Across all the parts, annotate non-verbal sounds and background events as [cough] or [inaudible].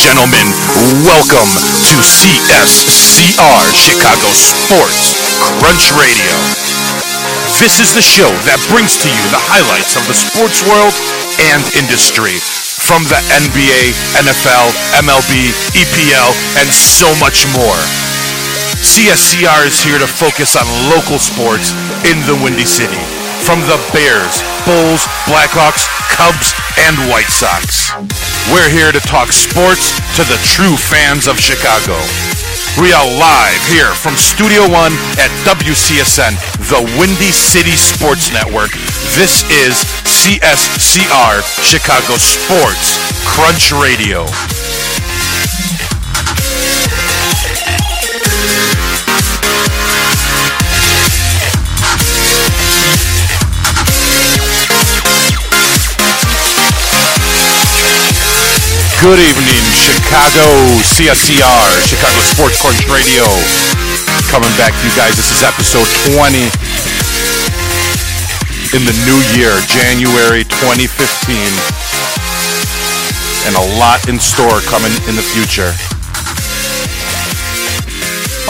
Gentlemen, welcome to CSCR Chicago Sports Crunch Radio. This is the show that brings to you the highlights of the sports world and industry from the NBA, NFL, MLB, EPL, and so much more. CSCR is here to focus on local sports in the Windy City. From the Bears, Bulls, Blackhawks, Cubs, and White Sox. We're here to talk sports to the true fans of Chicago. We are live here from Studio One at WCSN, the Windy City Sports Network. This is CSCR Chicago Sports Crunch Radio. Good evening, Chicago CSCR, Chicago Sports Crunch Radio. Coming back to you guys. This is episode 20 in the new year, January 2015. And a lot in store coming in the future.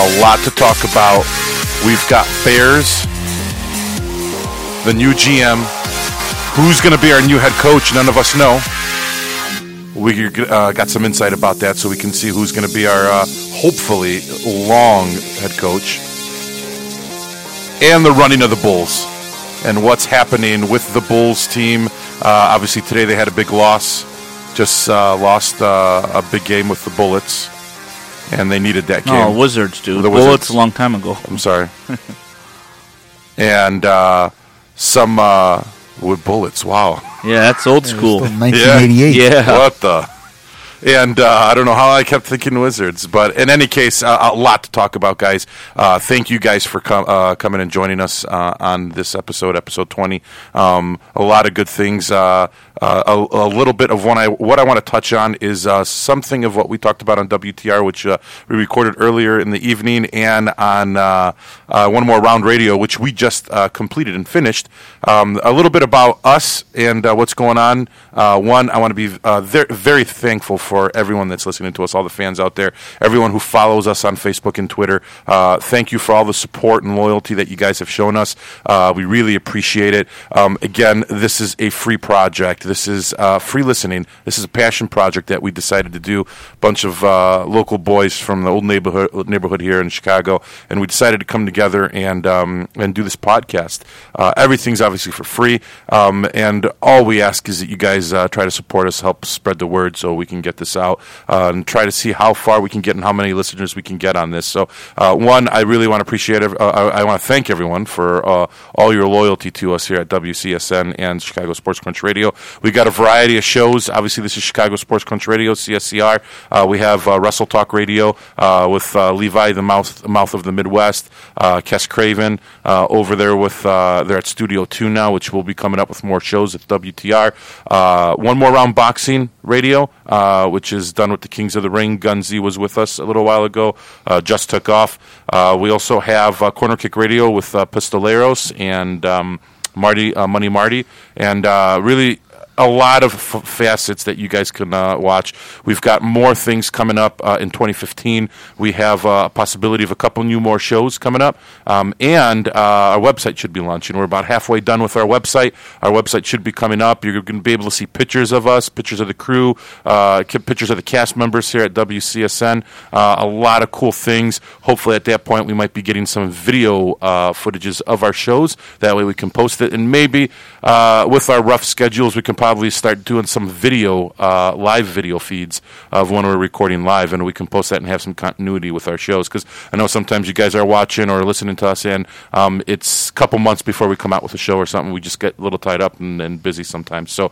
A lot to talk about. We've got Bears, the new GM. Who's going to be our new head coach? None of us know we uh, got some insight about that so we can see who's going to be our uh, hopefully long head coach. And the running of the bulls and what's happening with the bulls team. Uh, obviously today they had a big loss just uh, lost uh, a big game with the bullets. And they needed that game. Oh wizards dude. The bullets wizards. a long time ago. I'm sorry. [laughs] And uh, some with bullets. Wow yeah, that's old school. 1988. Yeah. What the? And uh, I don't know how I kept thinking Wizards, but in any case, uh, a lot to talk about, guys. Uh, thank you guys for com- uh, coming and joining us uh, on this episode, episode twenty. Um, a lot of good things. Uh, a, a, little bit of what I what I want to touch on is something of what we talked about on WTR, which we recorded earlier in the evening, and on one more round radio, which we just completed and finished. Um, a little bit about us and what's going on. one, I want to be very, very thankful everyone that's listening to us, all the fans out there, everyone who follows us on Facebook and Twitter. Uh, thank you for all the support and loyalty that you guys have shown us. Uh, we really appreciate it. Um, again, this is a free project. This is uh, free listening. This is a passion project that we decided to do. A bunch of uh, local boys from the old neighborhood neighborhood here in Chicago, and we decided to come together and um, and do this podcast. Uh, everything's obviously for free, um, and all we ask is that you guys uh, try to support us, help spread the word, so we can get this out uh, and try to see how far we can get and how many listeners we can get on this. So, uh, one, I really want to appreciate. Uh, I, I want to thank everyone for uh, all your loyalty to us here at WCSN and Chicago Sports Crunch Radio. We've got a variety of shows. Obviously, this is Chicago Sports Crunch Radio (CSCR). Uh, we have uh, Wrestle Talk Radio with Levi, the mouth mouth of the Midwest, Kes Craven over there with they're at Studio Two now, which will be coming up with more shows at WTR. one more round boxing radio. Uh, which is done with the Kings of the Ring. Gunzy was with us a little while ago, uh, just took off. Uh, we also have uh, Corner Kick Radio with Pistoleros and um, Marty Money Marty, and really a lot of f- facets that you guys can uh, watch. We've got more things coming up uh, in 2015. We have uh, a possibility of a couple new more shows coming up, um, and uh, our website should be launching. We're about halfway done with our website. Our website should be coming up. You're going to be able to see pictures of us, pictures of the crew, uh, pictures of the cast members here at WCSN. Uh, a lot of cool things. Hopefully, at that point, we might be getting some video footages of our shows. That way, we can post it, and maybe with our rough schedules, we can probably start doing some video, uh, live video feeds of when we're recording live, and we can post that and have some continuity with our shows. Because I know sometimes you guys are watching or listening to us, and um, it's a couple months before we come out with a show or something. We just get a little tied up and, and busy sometimes. So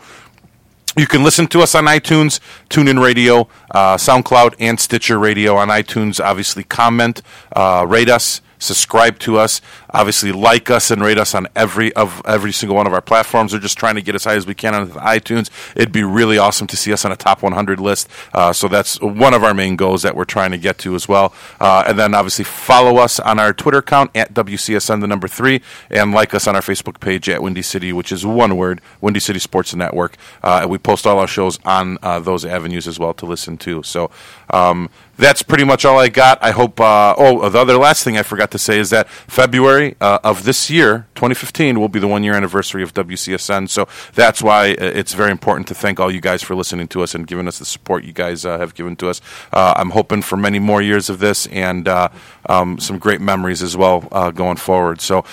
you can listen to us on iTunes, TuneIn Radio, uh, SoundCloud, and Stitcher Radio on iTunes. Obviously, comment, uh, rate us subscribe to us. Obviously, like us and rate us on every of every single one of our platforms. We're just trying to get as high as we can on iTunes. It'd be really awesome to see us on a top 100 list. Uh, so that's one of our main goals that we're trying to get to as well. Uh, and then obviously follow us on our Twitter account at WCSN the number three, and like us on our Facebook page at Windy City, which is one word, Windy City Sports Network. Uh, and we post all our shows on uh, those avenues as well to listen to. So. Um, that's pretty much all I got. I hope. Uh, oh, the other last thing I forgot to say is that February uh, of this year, 2015, will be the one year anniversary of WCSN. So that's why uh, it's very important to thank all you guys for listening to us and giving us the support you guys uh, have given to us. Uh, I'm hoping for many more years of this and uh, um, some great memories as well going forward. So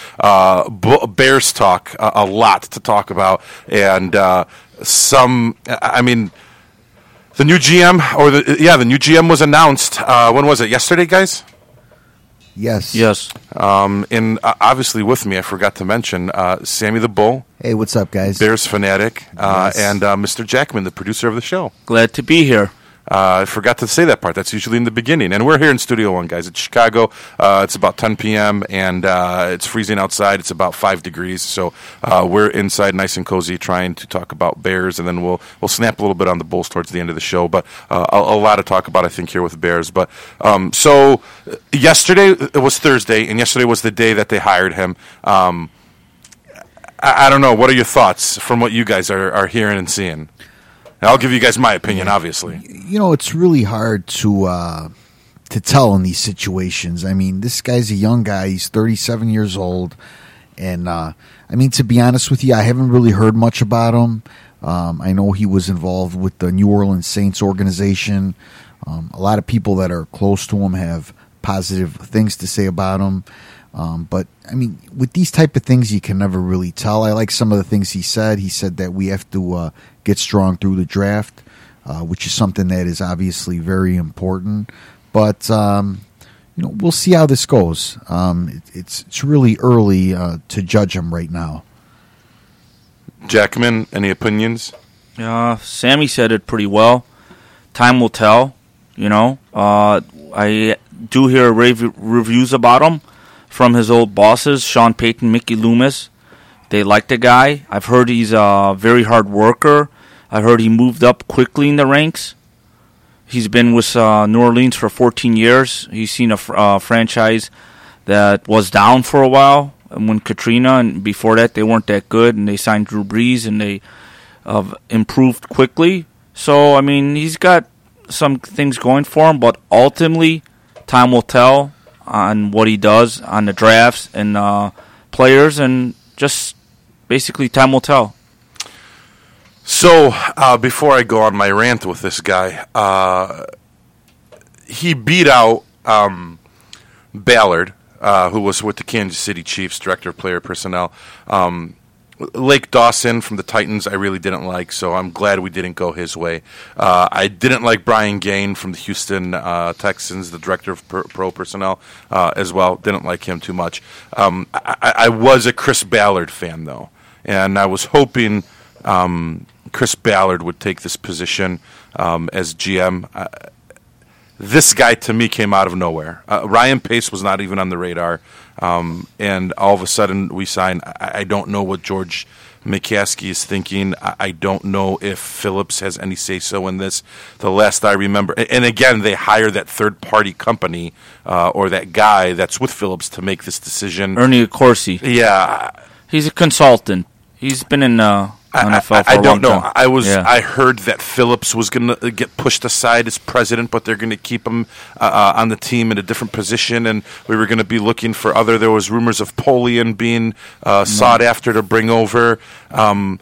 Bears talk, a lot to talk about, and some. I mean the new GM, or the yeah, the new GM was announced. Uh, when was it? Yesterday, guys. Yes. Yes. Um, and uh, obviously with me, I forgot to mention uh, Sammy the Bull. Hey, what's up, guys? Bears fanatic, uh, Yes. and uh, Mr. Jackman, the producer of the show. Glad to be here. Uh, I forgot to say that part. That's usually in the beginning. And we're here in Studio One, guys. It's Chicago. Uh, it's about 10 p.m. and uh, it's freezing outside. It's about five degrees. So uh, we're inside, nice and cozy, trying to talk about Bears, and then we'll we'll snap a little bit on the Bulls towards the end of the show. But uh, a, a lot to talk about, I think, here with Bears. But um, so yesterday it was Thursday, and yesterday was the day that they hired him. Um, I, I don't know. What are your thoughts from what you guys are, are hearing and seeing? I'll give you guys my opinion, obviously. You know, it's really hard to uh, to tell in these situations. I mean, this guy's a young guy. He's 37 years old, and uh, I mean, to be honest with you, I haven't really heard much about him. Um, I know he was involved with the New Orleans Saints organization. Um, a lot of people that are close to him have positive things to say about him. Um, but I mean, with these type of things, you can never really tell. I like some of the things he said. He said that we have to uh, get strong through the draft, uh, which is something that is obviously very important. But um, you know, we'll see how this goes. Um, it, it's it's really early uh, to judge him right now. Jackman, any opinions? Uh, Sammy said it pretty well. Time will tell. You know, uh, I do hear rev- reviews about him from his old bosses, Sean Payton, Mickey Loomis. They like the guy. I've heard he's a very hard worker. I heard he moved up quickly in the ranks. He's been with uh, New Orleans for 14 years. He's seen a fr- uh, franchise that was down for a while. And when Katrina and before that, they weren't that good, and they signed Drew Brees, and they uh, improved quickly. So I mean, he's got some things going for him, but ultimately, time will tell on what he does on the drafts and uh, players, and just basically time will tell. So, uh, before I go on my rant with this guy, uh, he beat out um, Ballard, uh, who was with the Kansas City Chiefs, director of player personnel. Um, Lake Dawson from the Titans, I really didn't like, so I'm glad we didn't go his way. Uh, I didn't like Brian Gaine from the Houston uh, Texans, the director of per- pro personnel, uh, as well. Didn't like him too much. Um, I-, I was a Chris Ballard fan, though, and I was hoping um, Chris Ballard would take this position um, as GM. Uh, this guy to me came out of nowhere. Uh, Ryan Pace was not even on the radar, um, and all of a sudden we sign. I, I don't know what George McCaskey is thinking. I, I don't know if Phillips has any say so in this. The last I remember, and, and again, they hire that third party company uh, or that guy that's with Phillips to make this decision. Ernie Accorsi, Yeah, he's a consultant. He's been in uh, NFL I, I don't know. time. I was Yeah. I heard that Phillips was going to get pushed aside as president, but they're going to keep him uh, uh, on the team in a different position, and we were going to be looking for other. There was rumors of Polian being uh, sought after to bring over. Um,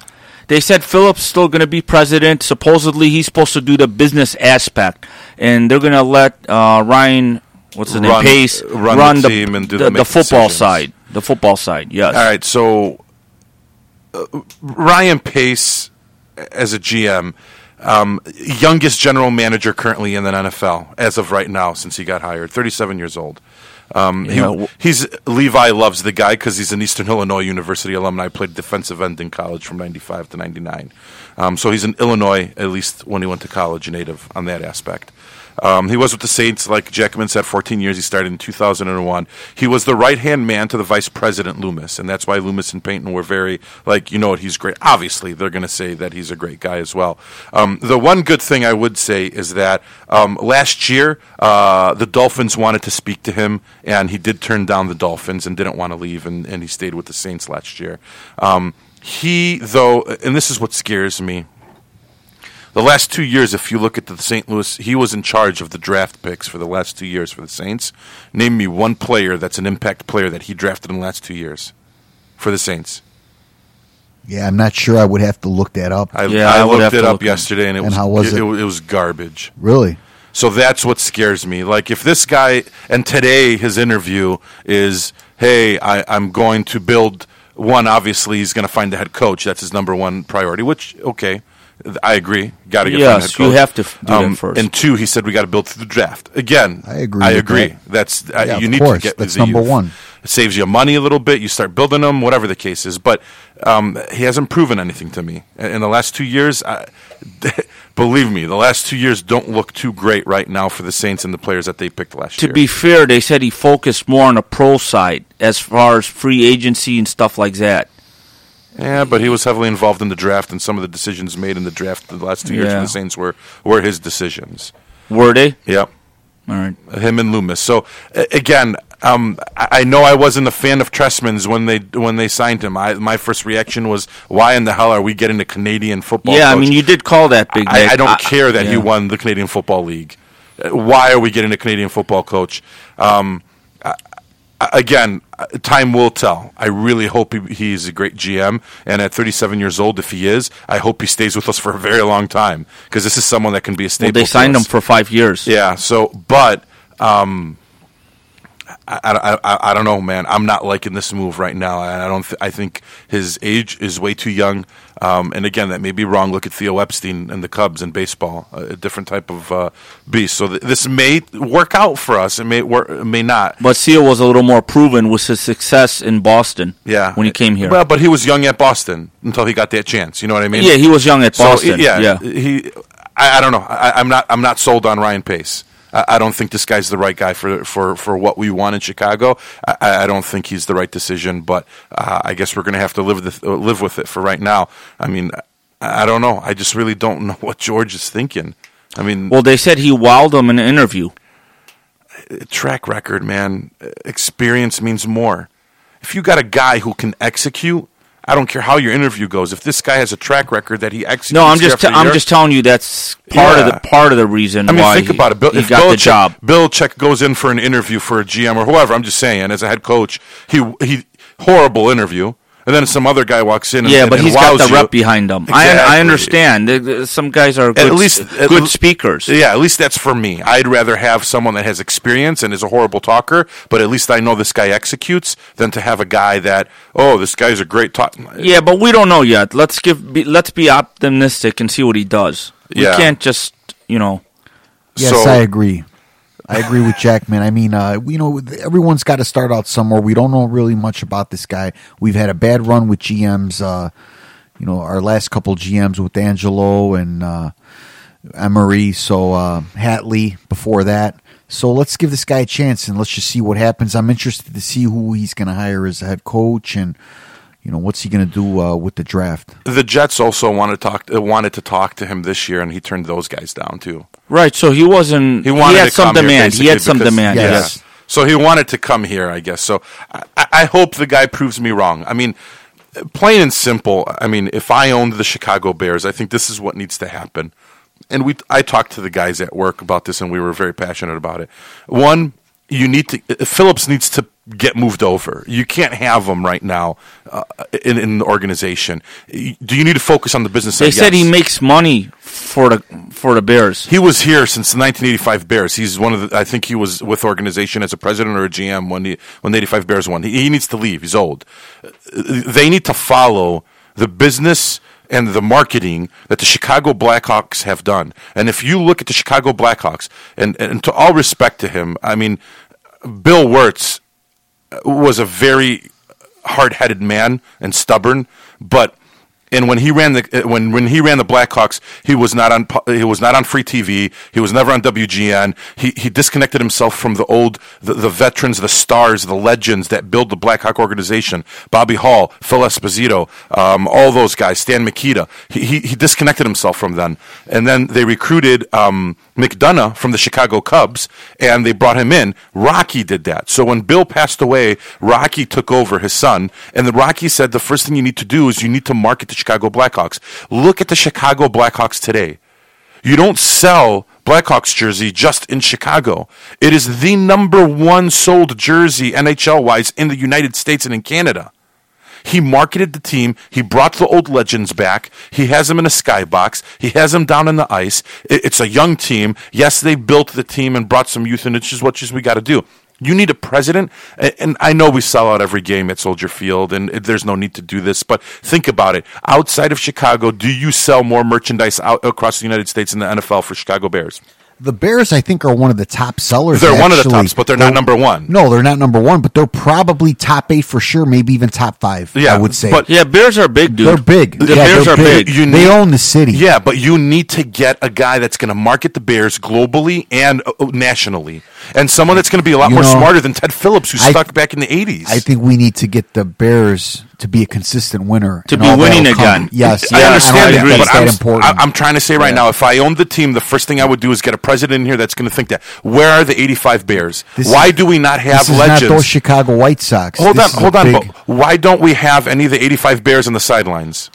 They said Phillips still going to be president. Supposedly, he's supposed to do the business aspect, and they're going to let uh, Ryan, what's his Run- name, Pace, run the team and do the the, football decisions. side. The football side, yes. all right, so Ryan Pace as a GM. Um, youngest general manager currently in the NFL as of right now, since he got hired. Thirty-seven years old. Um, he- Yeah, w- he's Levi loves the guy because he's an Eastern Illinois University alumni. I played defensive end in college from '95 to '99, um, so he's an Illinois at least when he went to college native on that aspect. Um, he was with the Saints, like Jackman said, 14 years. He started in 2001. He was the right hand man to the Vice President Loomis, and that's why Loomis and Payton were very like, you know what, he's great. Obviously, they're going to say that he's a great guy as well. Um, the one good thing I would say is that um, last year uh, the Dolphins wanted to speak to him, and he did turn down the Dolphins and didn't want to leave, and, and he stayed with the Saints last year. Um, he, though, and this is what scares me. The last two years, if you look at the St. Louis, he was in charge of the draft picks for the last two years for the Saints. Name me one player that's an impact player that he drafted in the last two years for the Saints. Yeah, I'm not sure. I would have to look that up. I, Yeah, I, I looked it up look yesterday, and it And was how was it, it? it was garbage. really? So that's what scares me. Like if this guy and today his interview is, hey, I, I'm going to build one. Obviously, he's going to find the head coach. That's his number one priority. Which okay, I agree. Got to get find a Yes, head you coach. have to f- do that first. And two, he said we got to build through the draft. Again, I agree I agree. that. That's uh, Yeah, you of need course. to get That's the number youth. one. It saves you money a little bit. You start building them, whatever the case is. But um, he hasn't proven anything to me in in the last two years. I, [laughs] believe me, the last two years don't look too great right now for the Saints and the players that they picked last To year. To be fair, they said he focused more on the pro side as far as free agency and stuff like that. Yeah, but he was heavily involved in the draft, and some of the decisions made in the draft the last two years for the Saints were were his decisions. Were they? Yep. All right. him and Loomis. So again, um, I I know I wasn't a fan of Trestman's when they when they signed him. I, my first reaction was, why in the hell are we getting a Canadian football? Yeah, I mean, you did call that big. I, I don't care that he won the Canadian Football League. Uh, Why are we getting a Canadian football coach? Um, I- I- again, time will tell. I really hope he, he's a great GM, and at 37 years old, if he is, I hope he stays with us for a very long time because this is someone that can be a staple. Well, they signed him us. for five years. Yeah. So, but um, I, I, I, I don't know, man. I'm not liking this move right now. I I don't. Th- I think his age is way too young. Um, and again, that may be wrong. Look at Theo Epstein and the Cubs in baseball, a, a different type of uh, beast. So th- this may work out for us. It may work. It may not. But Seal was a little more proven with his success in Boston. Yeah. when he came here. Well, but he was young at Boston until he got that chance. You know what I mean? yeah, he was young at So, Boston. yeah, yeah. He. I, I don't know. I, I'm not. I'm not sold on Ryan Pace. I, don't think this guy's the right guy for for, for what we want in Chicago. I, I don't think he's the right decision. But uh, I guess we're going to have to live with uh, live with it for right now. I mean, I, I don't know. I just really don't know [laughs] what George is thinking. I mean, Well, they said he wowed him in an interview. track record, man. Experience means more. If you got a guy who can execute, I don't care how your interview goes. If this guy has a track record that he executes, No, I'm just after I'm just telling you that's part of the part of the reason I mean, why think he, about it. Bill, if got the job. Belichick goes in for an interview for a GM or whoever. I'm just saying, as a head coach, he he horrible interview, and then some other guy walks in. And, Yeah, but and he's got the you. rep behind him. I, Exactly. I understand. There- there- Some guys are good, At least at good l- speakers. Yeah, at least that's for me. I'd rather have someone that has experience and is a horrible talker, but at least I know this guy executes, than to have a guy that oh, this guy's a great talk. Yeah, but we don't know yet. Let's give. Be, let's be optimistic and see what he does. We Yeah. can't just you know. Yes, So- I agree. I agree with Jack, man. I mean, uh, you know, everyone's got to start out somewhere. We don't know really much about this guy. We've had a bad run with GMs. Uh, you know, our last couple GMs with Angelo and uh, Emery. So uh, Hatley before that. So let's give this guy a chance and let's just see what happens. I'm interested to see who he's going to hire as a head coach and you know what's he going to do uh, with the draft. The Jets also wanted to talk uh, wanted to talk to him this year, and he turned those guys down too. Right. So he wasn't. He He, wanted had to some come here, demand. he had some because- demand. Yes. Yes. So he wanted to come here, I guess. So I, I hope the guy proves me wrong. I mean, plain and simple. I mean, if I owned the Chicago Bears, I think this is what needs to happen. And we, I talked to the guys at work about this, and we were very passionate about it. One, you need to Phillips needs to get moved over. You can't have him right now uh, in, in the organization. Do you need to focus on the business? They said he makes money for the for the Bears. He was here since the 1985 Bears. He's one of the. I think he was with organization as a president or a GM when the when the 85 Bears won. He, he needs to leave. He's old. They need to follow the business and the marketing that the Chicago Blackhawks have done. And if you look at the Chicago Blackhawks, and and to all respect to him, I mean, Bill Wirtz uh, was a very hard-headed man and stubborn, but And when he ran the uh, when when he ran the Blackhawks, he was not on he was not on free TV. He was never on WGN. He he disconnected himself from the old the, the veterans, the stars, the legends that build the Blackhawk organization. Bobby Hull, Phil Esposito, um, all those guys, Stan Mikita. He, he he disconnected himself from them, and then they recruited um, McDonough from the Chicago Cubs, and they brought him in. Rocky did that. So when Bill passed away, Rocky took over his son, and the Rocky said the first thing you need to do is you need to market the Chicago Blackhawks. Look at the Chicago Blackhawks today. You don't sell Blackhawks jersey just in Chicago. It is the number one sold jersey NHL wise in the United States and in Canada. He marketed the team. He brought the old legends back. He has them in a skybox. He has them down in the ice. It's a young team. Yes, they built the team and brought some youth in. It's just what just we got to do. You need a president, and I know we sell out every game at Soldier Field, and there's no need to do this. But think about it: outside of Chicago, do you sell more merchandise out across the United States in the NFL for Chicago Bears? The Bears, I think, are one of the top sellers. They're one of the actually. tops, but they're not number one. No, they're not number one, but they're probably top eight for sure, maybe even top five. Yeah, I would say. but- Yeah, Bears are big, dude. they're big. The Yeah, Bears they're are big. You they own the city. Yeah, but you need to get a guy that's going to market the Bears globally and uh, uh, nationally, and someone that's going to be a lot You more know, smarter than Ted Phillips, who I- stuck back in the '80s. I think we need to get the Bears to be a consistent winner. To be winning again. Yes, I understand don't that, think but I'm, that important. I- I'm trying to say right now, if I owned the team, the first thing I would do is get a president in here that's going to think that. Where are the 85 Bears? This Why is- do we not have this is legends? not those Chicago White Sox. hold This on, hold on. big- But why don't we have any of the 85 Bears on the sidelines?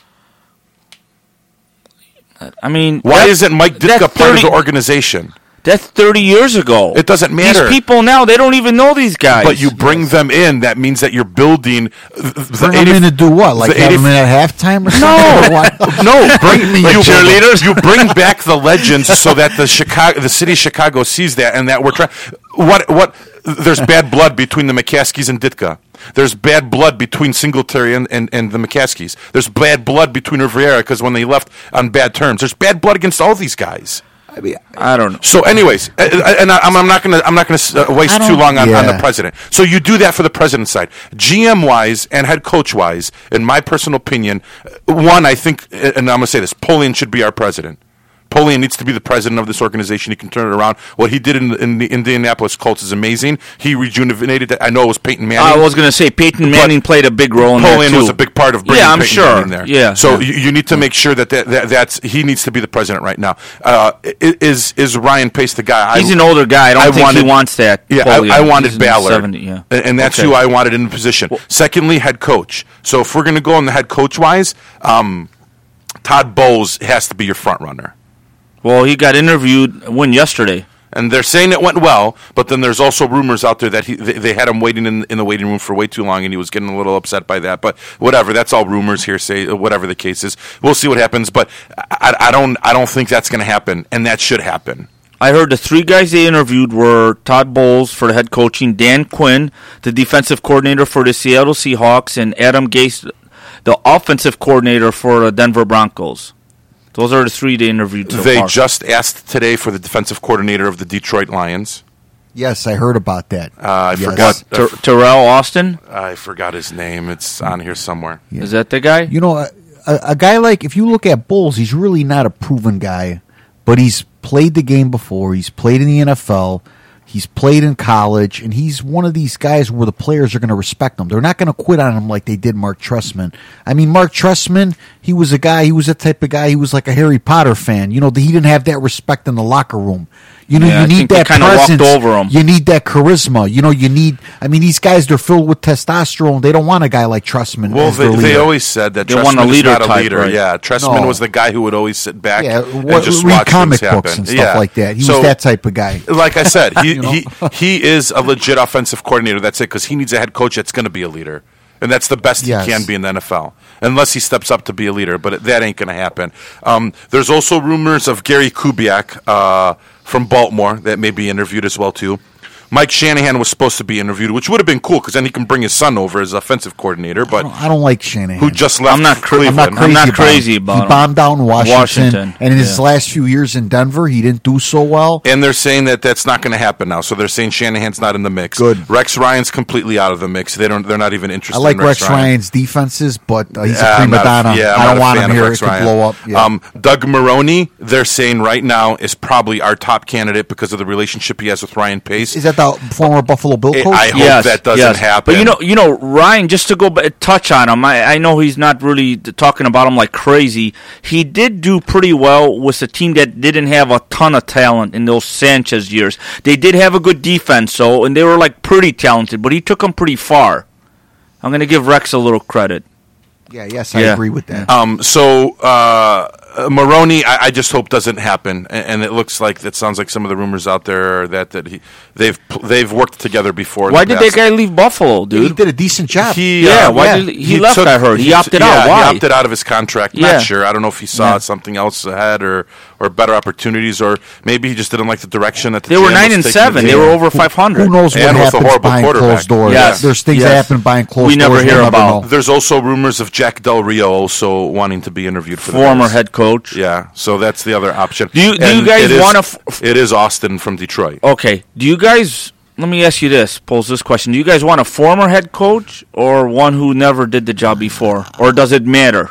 I mean, Why that- isn't Mike that's Ditka part of the organization? That's 30 years ago. It doesn't matter. These people now, they don't even know these guys. But you bring them in. That means that you're building the, the Bring them in to do what? Like the have 80 them in at halftime or something? No, [laughs] no. Bring [laughs] Like you, cheerleaders? You bring back the legends so that the Chicago, the city of Chicago sees that, and that we're trying. What? What? There's bad blood between the McCaskeys and Ditka. There's bad blood between Singletary and, and, and the McCaskeys. There's bad blood between Rivera because when they left on bad terms. There's bad blood against all these guys. I mean, I don't know. So, anyways, and I'm, I'm not gonna I'm not gonna uh, waste too long on, on the president. So you do that for the president side, GM wise and head coach wise. In my personal opinion, uh, one I think, and I'm gonna say this: Polian should be our president. Polian needs to be the president of this organization. He can turn it around. What he did in, in the Indianapolis Colts is amazing. He rejuvenated. it. I know it was Peyton Manning. I was going to say Peyton Manning played a big role in too. was a big part of bringing Yeah, I'm Peyton sure. Manning there. Yeah. So You, you need to make sure that, that, that that's he needs to be the president right now. Uh, is is Ryan Pace the guy? He's I, an older guy. I don't I think wanted- he wants that. Yeah, Polian. I, I wanted He's Ballard, 70, yeah. and, and that's Okay. who I wanted in the position. Secondly, head coach. So if we're going to go on the head coach wise, um, Todd Bowles has to be your front runner. Well, he got interviewed when yesterday. And they're saying it went well, but then there's also rumors out there that he, they, they had him waiting in, in the waiting room for way too long, and he was getting a little upset by that. But whatever, that's all rumors, hearsay, uh, whatever the case is. We'll see what happens. But I, I don't, I don't think that's going to happen, and that should happen. I heard the three guys they interviewed were Todd Bowles for the head coaching, Dan Quinn, the defensive coordinator for the Seattle Seahawks, and Adam Gase, the offensive coordinator for the Denver Broncos. Those are the three they interviewed so they far. just asked today for the defensive coordinator of the Detroit Lions. yes, I heard about that. Uh, I Yes. forgot. Ter- Teryl Austin I forgot his name. It's on here somewhere. is that the guy? You know, a, a, a guy like if you look at Bulls, he's really not a proven guy, but he's played the game before. He's played in the NFL. He's played in college, and he's one of these guys where the players are going to respect him. They're not going to quit on him like they did Mark Trestman. I mean, Mark Trestman, he was a guy. He was that type of guy. He was like a Harry Potter fan. You know, he didn't have that respect in the locker room. You know, Yeah, you I need think that kinda presence. over him. You need that charisma. You know, you need. I mean, these guys they're filled with testosterone. They don't want a guy like Trestman. Well, as they, their they always said that They Trestman want a leader not a type, leader. right? Yeah, Trestman No. was the guy who would always sit back Yeah, and just read watch comic things books happen. and stuff Yeah. like that. He So- was that type of guy. like I said, [laughs] he You know? he he is a legit offensive coordinator. That's it, because he needs a head coach that's going to be a leader, and that's the best Yes. he can be in the NFL, unless he steps up to be a leader. But that ain't going to happen. Um, there's also rumors of Gary Kubiak uh, from Baltimore that may be interviewed as well too. Mike Shanahan was supposed to be interviewed, which would have been cool because then he can bring his son over as offensive coordinator. I But don't, I don't like Shanahan. who just left? I'm not cra- I'm not crazy, I'm not about crazy him. about He him. bombed down Washington, Washington, and in his yeah. last few years in Denver, he didn't do so well. And they're saying that that's not going to happen now. So they're saying Shanahan's not in the mix. Good. Rex Ryan's completely out of the mix. They don't. They're not even interested. I like in Rex, Rex Ryan. Ryan's defenses, but uh, he's Yeah, a I'm prima donna. yeah, I'm I don't a want fan him of here. It Rex could blow up. Yeah. Um, Doug Maroney, they're saying right now is probably our top candidate because of the relationship he has with Ryan Pace. Is that the former Buffalo Bill I- coach? I hope that doesn't happen. But you know, you know, Ryan. Just to go ba- touch on him, I, I know he's not really talking about him like crazy. He did do pretty well with a team that didn't have a ton of talent in those Sanchez years. They did have a good defense, so and they were like pretty talented. But he took them pretty far. I'm going to give Rex a little credit. yeah, yes, I Yeah. agree with that. Um, so uh, Maroney, I, I just hope doesn't happen, and, and it looks like that sounds like some of the rumors out there are that that he they've they've worked together before. Why the did that guy leave Buffalo, dude? he did a decent job. He, Yeah, uh, why did he- he left, I heard. He opted yeah, out. Why? He opted out of his contract. Yeah. Not sure. I don't know if he saw Yeah. something else ahead or or better opportunities, or maybe he just didn't like the direction that the They were GM nine was and seven. the They were over 500. Who knows what And with a happens horrible behind quarterback. closed doors? Yes. There's things Yes. that happen behind closed doors. We never doors. hear about. know. There's also rumors of Jack Del Rio also wanting to be interviewed for the Former head coach. Yeah, so that's the other option. Do you- do you guys wanna f- f- It is Austin from Detroit. Okay. Do you guys? Let me ask you this. Pose this question. Do you guys want a former head coach or one who never did the job before, or does it matter?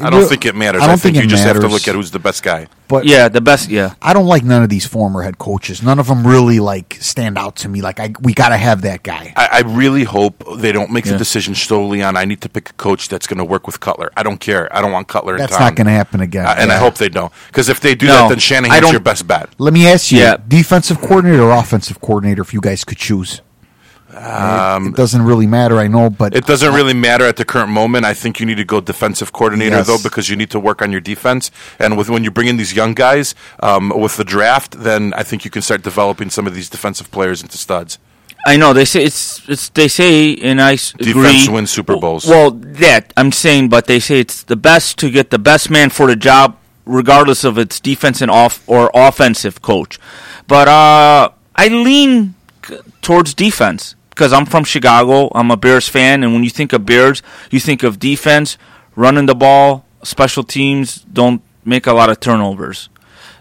I don't think it matters. I don't think, think you it just have to look at who's the best guy. But Yeah, the best. Yeah. I don't like none of these former head coaches. None of them really like stand out to me. Like I, we got to have that guy. I, I really hope they don't make Yeah. the decision solely on I need to pick a coach that's going to work with Cutler. I don't care. I don't want Cutler in That's town. not going to happen again. Uh, and I hope they don't. Because if they do No, that, then I Shanahan's don't- your best bet. Let me ask you, Yeah. defensive coordinator or offensive coordinator, if you guys could choose. It, it doesn't really matter, I know, but Um, It doesn't really matter at the current moment. I think you need to go defensive coordinator Yes. though, because you need to work on your defense. And with when you bring in these young guys um, with the draft, then I think you can start developing some of these defensive players into studs. I know they say it's it's they say and I s- Defense agree. wins Super Bowls. Well, that I'm saying, but they say it's the best to get the best man for the job, regardless of its defense and off or offensive coach. But uh, I lean towards defense because I'm from Chicago. I'm a Bears fan, and when you think of Bears, you think of defense, running the ball, special teams. Don't make a lot of turnovers.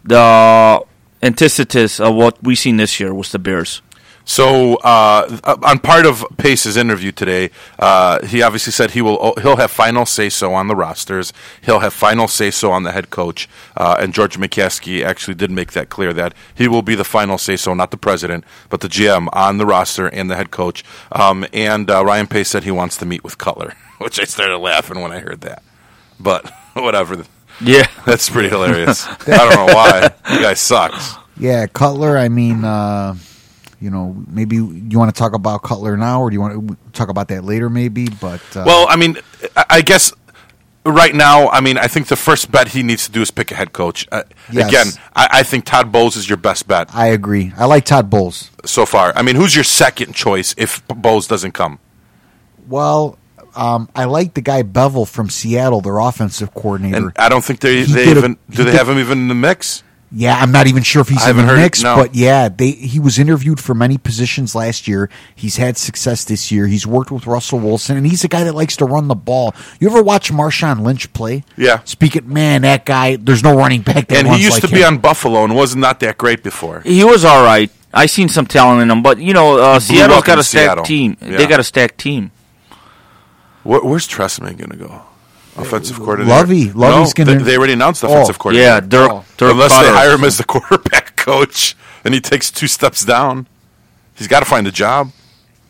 The antithesis of what we've seen this year was the Bears. So uh, on part of Pace's interview today, uh, he obviously said he will he'll have final say so on the rosters. He'll have final say so on the head coach. Uh, and George McCaskey actually did make that clear that he will be the final say so, not the president, but the GM on the roster and the head coach. Um, and uh, Ryan Pace said he wants to meet with Cutler, [laughs] which I started laughing when I heard that. But [laughs] whatever, Yeah. [laughs] that's pretty hilarious. I don't know why. You guy sucks. yeah, Cutler. I mean, uh, you know, maybe you want to talk about Cutler now, or do you want to talk about that later? Maybe, but uh, Well, I mean, I guess right now, I mean, I think the first bet he needs to do is pick a head coach. Uh, Yes. Again, I, I think Todd Bowles is your best bet I agree. I like Todd Bowles. so far. I mean, who's your second choice if Bowles doesn't come? Well, um, I like the guy Bevell from Seattle, their offensive coordinator. And I don't think they, He they did a- even do they did- have him even in the mix. Yeah, I'm not even sure if he's I in the haven't heard it, mix, no. but yeah, they he was interviewed for many positions last year. He's had success this year. He's worked with Russell Wilson, and he's a guy that likes to run the ball. You ever watch Marshawn Lynch play? Yeah. Speaking, man, that guy. There's no running back that And runs he used like to be him. on Buffalo and was not not that great before. He was all right. I seen some talent in him, but you know, uh, He blew Seattle's up got a stacked Seattle. team. Yeah. They got a stacked team. Where, where's Trestman going to go? Offensive coordinator. Lovie. Lovie's no, gonna- they, they already announced Oh, offensive coordinator. Yeah, Dirk. Oh. Dirk Unless Koetter. they hire him as the [laughs] quarterback coach and he takes two steps down, he's got to find a job.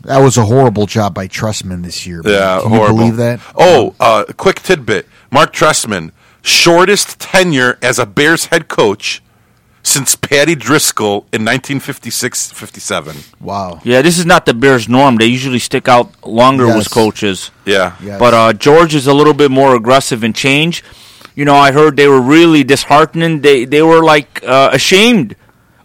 That was a horrible job by Trestman this year. Yeah, Can horrible. you believe that? Oh, uh, quick tidbit: Mark Trestman, shortest tenure as a Bears head coach since Paddy Driscoll in 1956-57. wow. Yeah, this is not the Bears' norm. They usually stick out longer Yes. with coaches. Yeah, Yes. But uh, George is a little bit more aggressive in change. You know, I heard they were really disheartening. They they were like uh, ashamed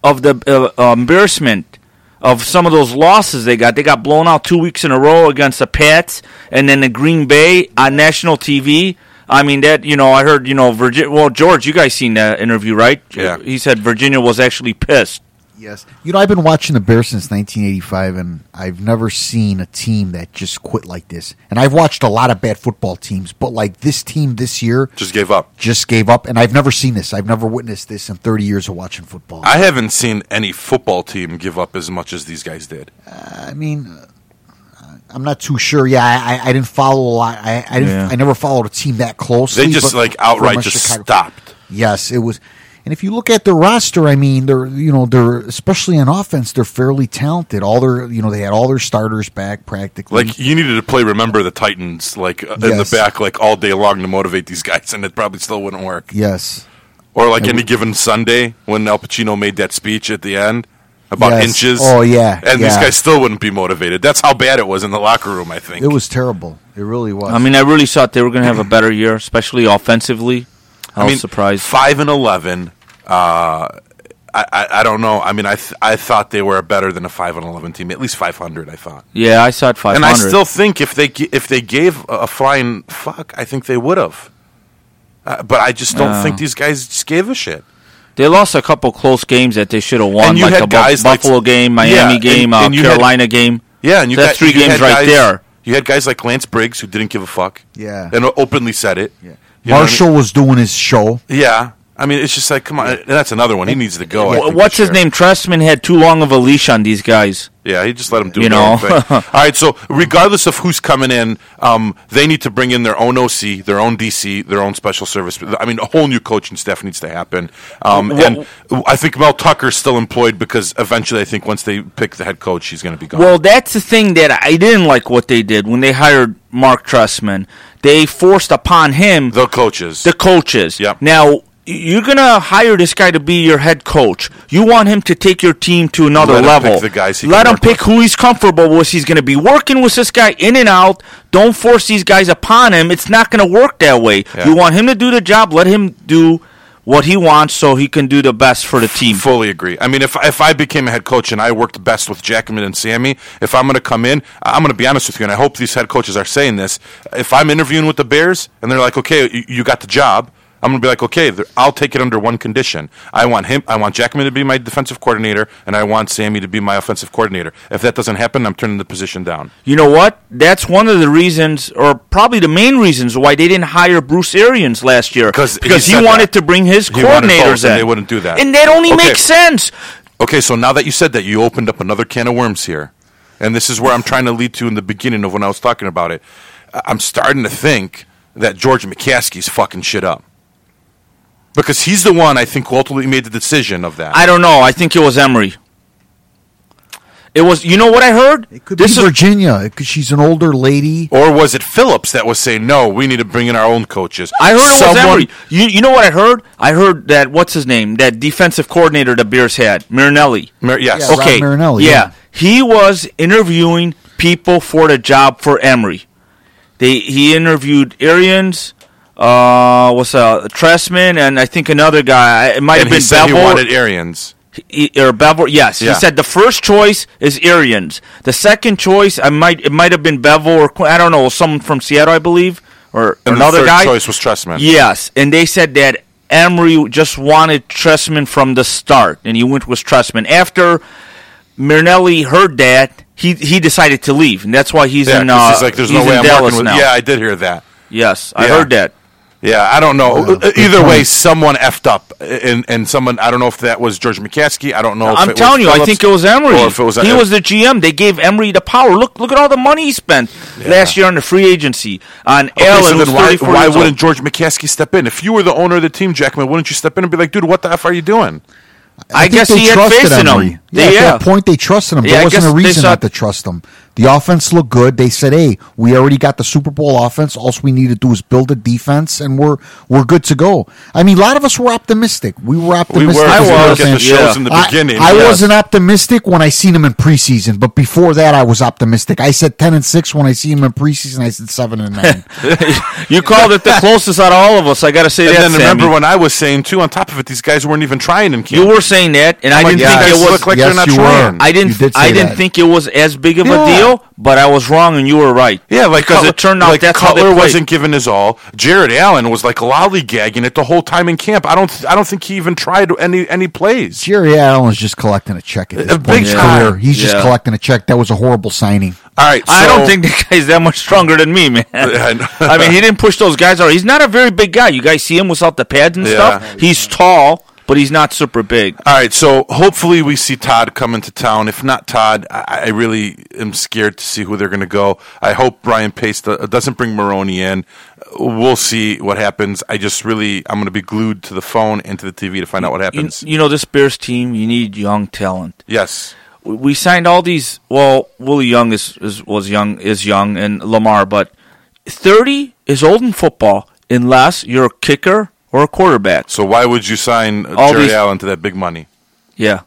of the uh, uh, embarrassment of some of those losses they got. They got blown out two weeks in a row against the Pats and then the Green Bay on national TV. I mean that you know I heard you know Virginia. Well, George, you guys seen that interview, right? Yeah. He said Virginia was actually pissed. Yes. You know, I've been watching the Bears since 1985, and I've never seen a team that just quit like this. And I've watched a lot of bad football teams, but like this team this year Just gave up. just gave up, and I've never seen this. I've never witnessed this in 30 years of watching football. I haven't seen any football team give up as much as these guys did. I mean, uh, I'm not too sure. Yeah, I, I, I didn't follow a lot. I I, didn't, Yeah. I never followed a team that closely. They just like outright just Chicago- stopped. Yes, it was. And if you look at the roster, I mean, they're you know they're especially on offense, they're fairly talented. All their you know they had all their starters back practically. Like you needed to play "Remember the Titans" like uh, in the back like all day long to motivate these guys, and it probably still wouldn't work. yes, Or like any given Sunday when Al Pacino made that speech at the end about Yes. inches. Oh, yeah, and these guys still wouldn't be motivated. That's how bad it was in the locker room. I think it was terrible. It really was. I mean, I really thought they were going to have a better year, especially offensively. I, I was mean, surprised. Five and eleven. Uh, I, I I don't know. I mean, I th- I thought they were better than a five and eleven team. At least five hundred. I thought. yeah, I saw it 500. And I still think if they gi- if they gave a a flying fuck, I think they would have. Uh, but I just don't Yeah. think these guys just gave a shit. They lost a couple close games that they should have won, And you like had the Bu- guys like- Buffalo game, Miami Yeah, and- game, uh, and you had- Carolina game. Yeah, and you That's got three you games right guys- there. You had guys like Lance Briggs who didn't give a fuck. Yeah. and openly said it. Yeah. You know what I Marshall was doing his show. Yeah, I mean, it's just like, come on, that's another one. He needs to go. I What's his name? Trestman had too long of a leash on these guys. Yeah, he just let them do You know? thing. [laughs] All right, so regardless of who's coming in, um, they need to bring in their own OC, their own DC, their own special service. I mean, a whole new coaching staff needs to happen. Um, Well- and I think Mel Tucker's still employed because eventually, I think once they pick the head coach, he's going to be gone. Well, that's the thing that I didn't like what they did when they hired Mark Trestman. They forced upon him the coaches. the coaches. Yep. Now you're gonna hire this guy to be your head coach. You want him to take your team to another Let him level. pick the guys Let him pick with. who he's comfortable with. He's gonna be working with this guy in and out. Don't force these guys upon him. It's not gonna work that way. Yeah. You want him to do the job. Let him do what he wants so he can do the best for the team. Fully agree. I mean, if if I became a head coach and I worked best with Jackman and Sammy, if I'm going to come in, I'm going to be honest with you, and I hope these head coaches are saying this. If I'm interviewing with the Bears and they're like, "Okay, you, you got the job," I'm going to be like, "Okay, I'll take it under one condition. I want him. I want Jackman to be my defensive coordinator, and I want Sammy to be my offensive coordinator. If that doesn't happen, I'm turning the position down." You know what? That's one of the reasons, or probably the main reasons, why they didn't hire Bruce Arians last year. 'Cause he because he, said wanted that. to bring his He coordinators both, and in. they wouldn't do that. And that only Okay. makes sense. Okay, so now that you said that, you opened up another can of worms here. And this is where I'm trying to lead to in the beginning of when I was talking about it. I'm starting to think that George McCaskey's fucking shit up. Because he's the one, I think, who ultimately made the decision of that. I don't know. I think it was Emery. It was. You know what I heard? It could this be is Virginia because she's an older lady. or was it Phillips that was saying, no, we need to bring in our own coaches? I heard it was Someone- Emery. You, you know what I heard? I heard that what's his name? That defensive coordinator the Bears had, Marinelli. Mar- yes. Yeah, Ron Okay, Marinelli, yeah. yeah. he was interviewing people for the job for Emery. They he interviewed Arians, uh, what's uh, Trestman, and I think another guy. It might And have he been said he wanted Arians. He- or Bevell, yes. Yeah. He said the first choice is Arians. The second choice, I might it might have been Bevell or I don't know, someone from Seattle, I believe, or another guy. choice was Trestman. Yes, and they said that Emery just wanted Trestman from the start, and he went with Trestman. After Marinelli heard that, he he decided to leave, and that's why he's Yeah, in. Uh, he's like, there's he's no way I'm Dallas working with. now. Yeah, I did hear that. Yes, I heard that. Yeah, I don't know. Yeah, Uh, Either way, point. someone effed up, and and someone I don't know if that was George McCaskey. I don't know. if I'm it telling was you, I think it was Emery. Or if it was he was the GM. They gave Emery the power. Look, look at all the money he spent last year on the free agency on Okay, Allen. so then why, why wouldn't George McCaskey step in? If you were the owner of the team, Jackman, wouldn't you step in and be like, dude, what the f are you doing? I, think guess he had trusted faith in Emery. him. Yeah, at that point they trusted him. Yeah, there wasn't a reason saw- not to trust him. The offense looked good. They said, "Hey, we already got the Super Bowl offense. All we need to do is build a defense, and we're we're good to go." I mean, a lot of us were optimistic. We were optimistic. We were. I if was, at the shows yeah. in the beginning. I, yes. wasn't optimistic when I seen him in preseason, but before that, I was optimistic. I said ten and six when I see him in preseason. I said seven and nine. [laughs] You called it the [laughs] closest out of all of us. I got to say And that. then remember when I was saying too, on top of it, these guys weren't even trying in camp. you were saying that, and oh I like, didn't yeah, think guys it was. look like they're Yes, not you trying. were. I didn't. did say I didn't that. think it was as big of Yeah. a deal, but I was wrong, and you were right. Yeah, like because Cutler, it turned out like that's Cutler wasn't giving his all. Jared Allen was like lollygagging it the whole time in camp. I don't. th- I don't think he even tried any any plays. Jerry Allen's just collecting a check at this A point big in his time. career. He's just collecting a check. That was a horrible signing. All right, I don't think the guy's that much stronger than me, man. [laughs] I. I mean, he didn't push those guys out. He's not a very big guy. You guys see him without the pads and Yeah. stuff. He's tall, but he's not super big. All right, so hopefully we see Todd come into town. If not Todd, I, I really am scared to see who they're going to go. I hope Brian Pace doesn't bring Maroney in. We'll see what happens. I just really, I'm going to be glued to the phone and to the TV to find out what happens. you know, this Bears team, you need young talent. yes. We- We signed all these. Well, Willie Young is, is was young is young, and Lamar, but thirty is old in football unless you're a kicker or a quarterback. So why would you sign uh, All Jerry these- Allen to that big money? Yeah,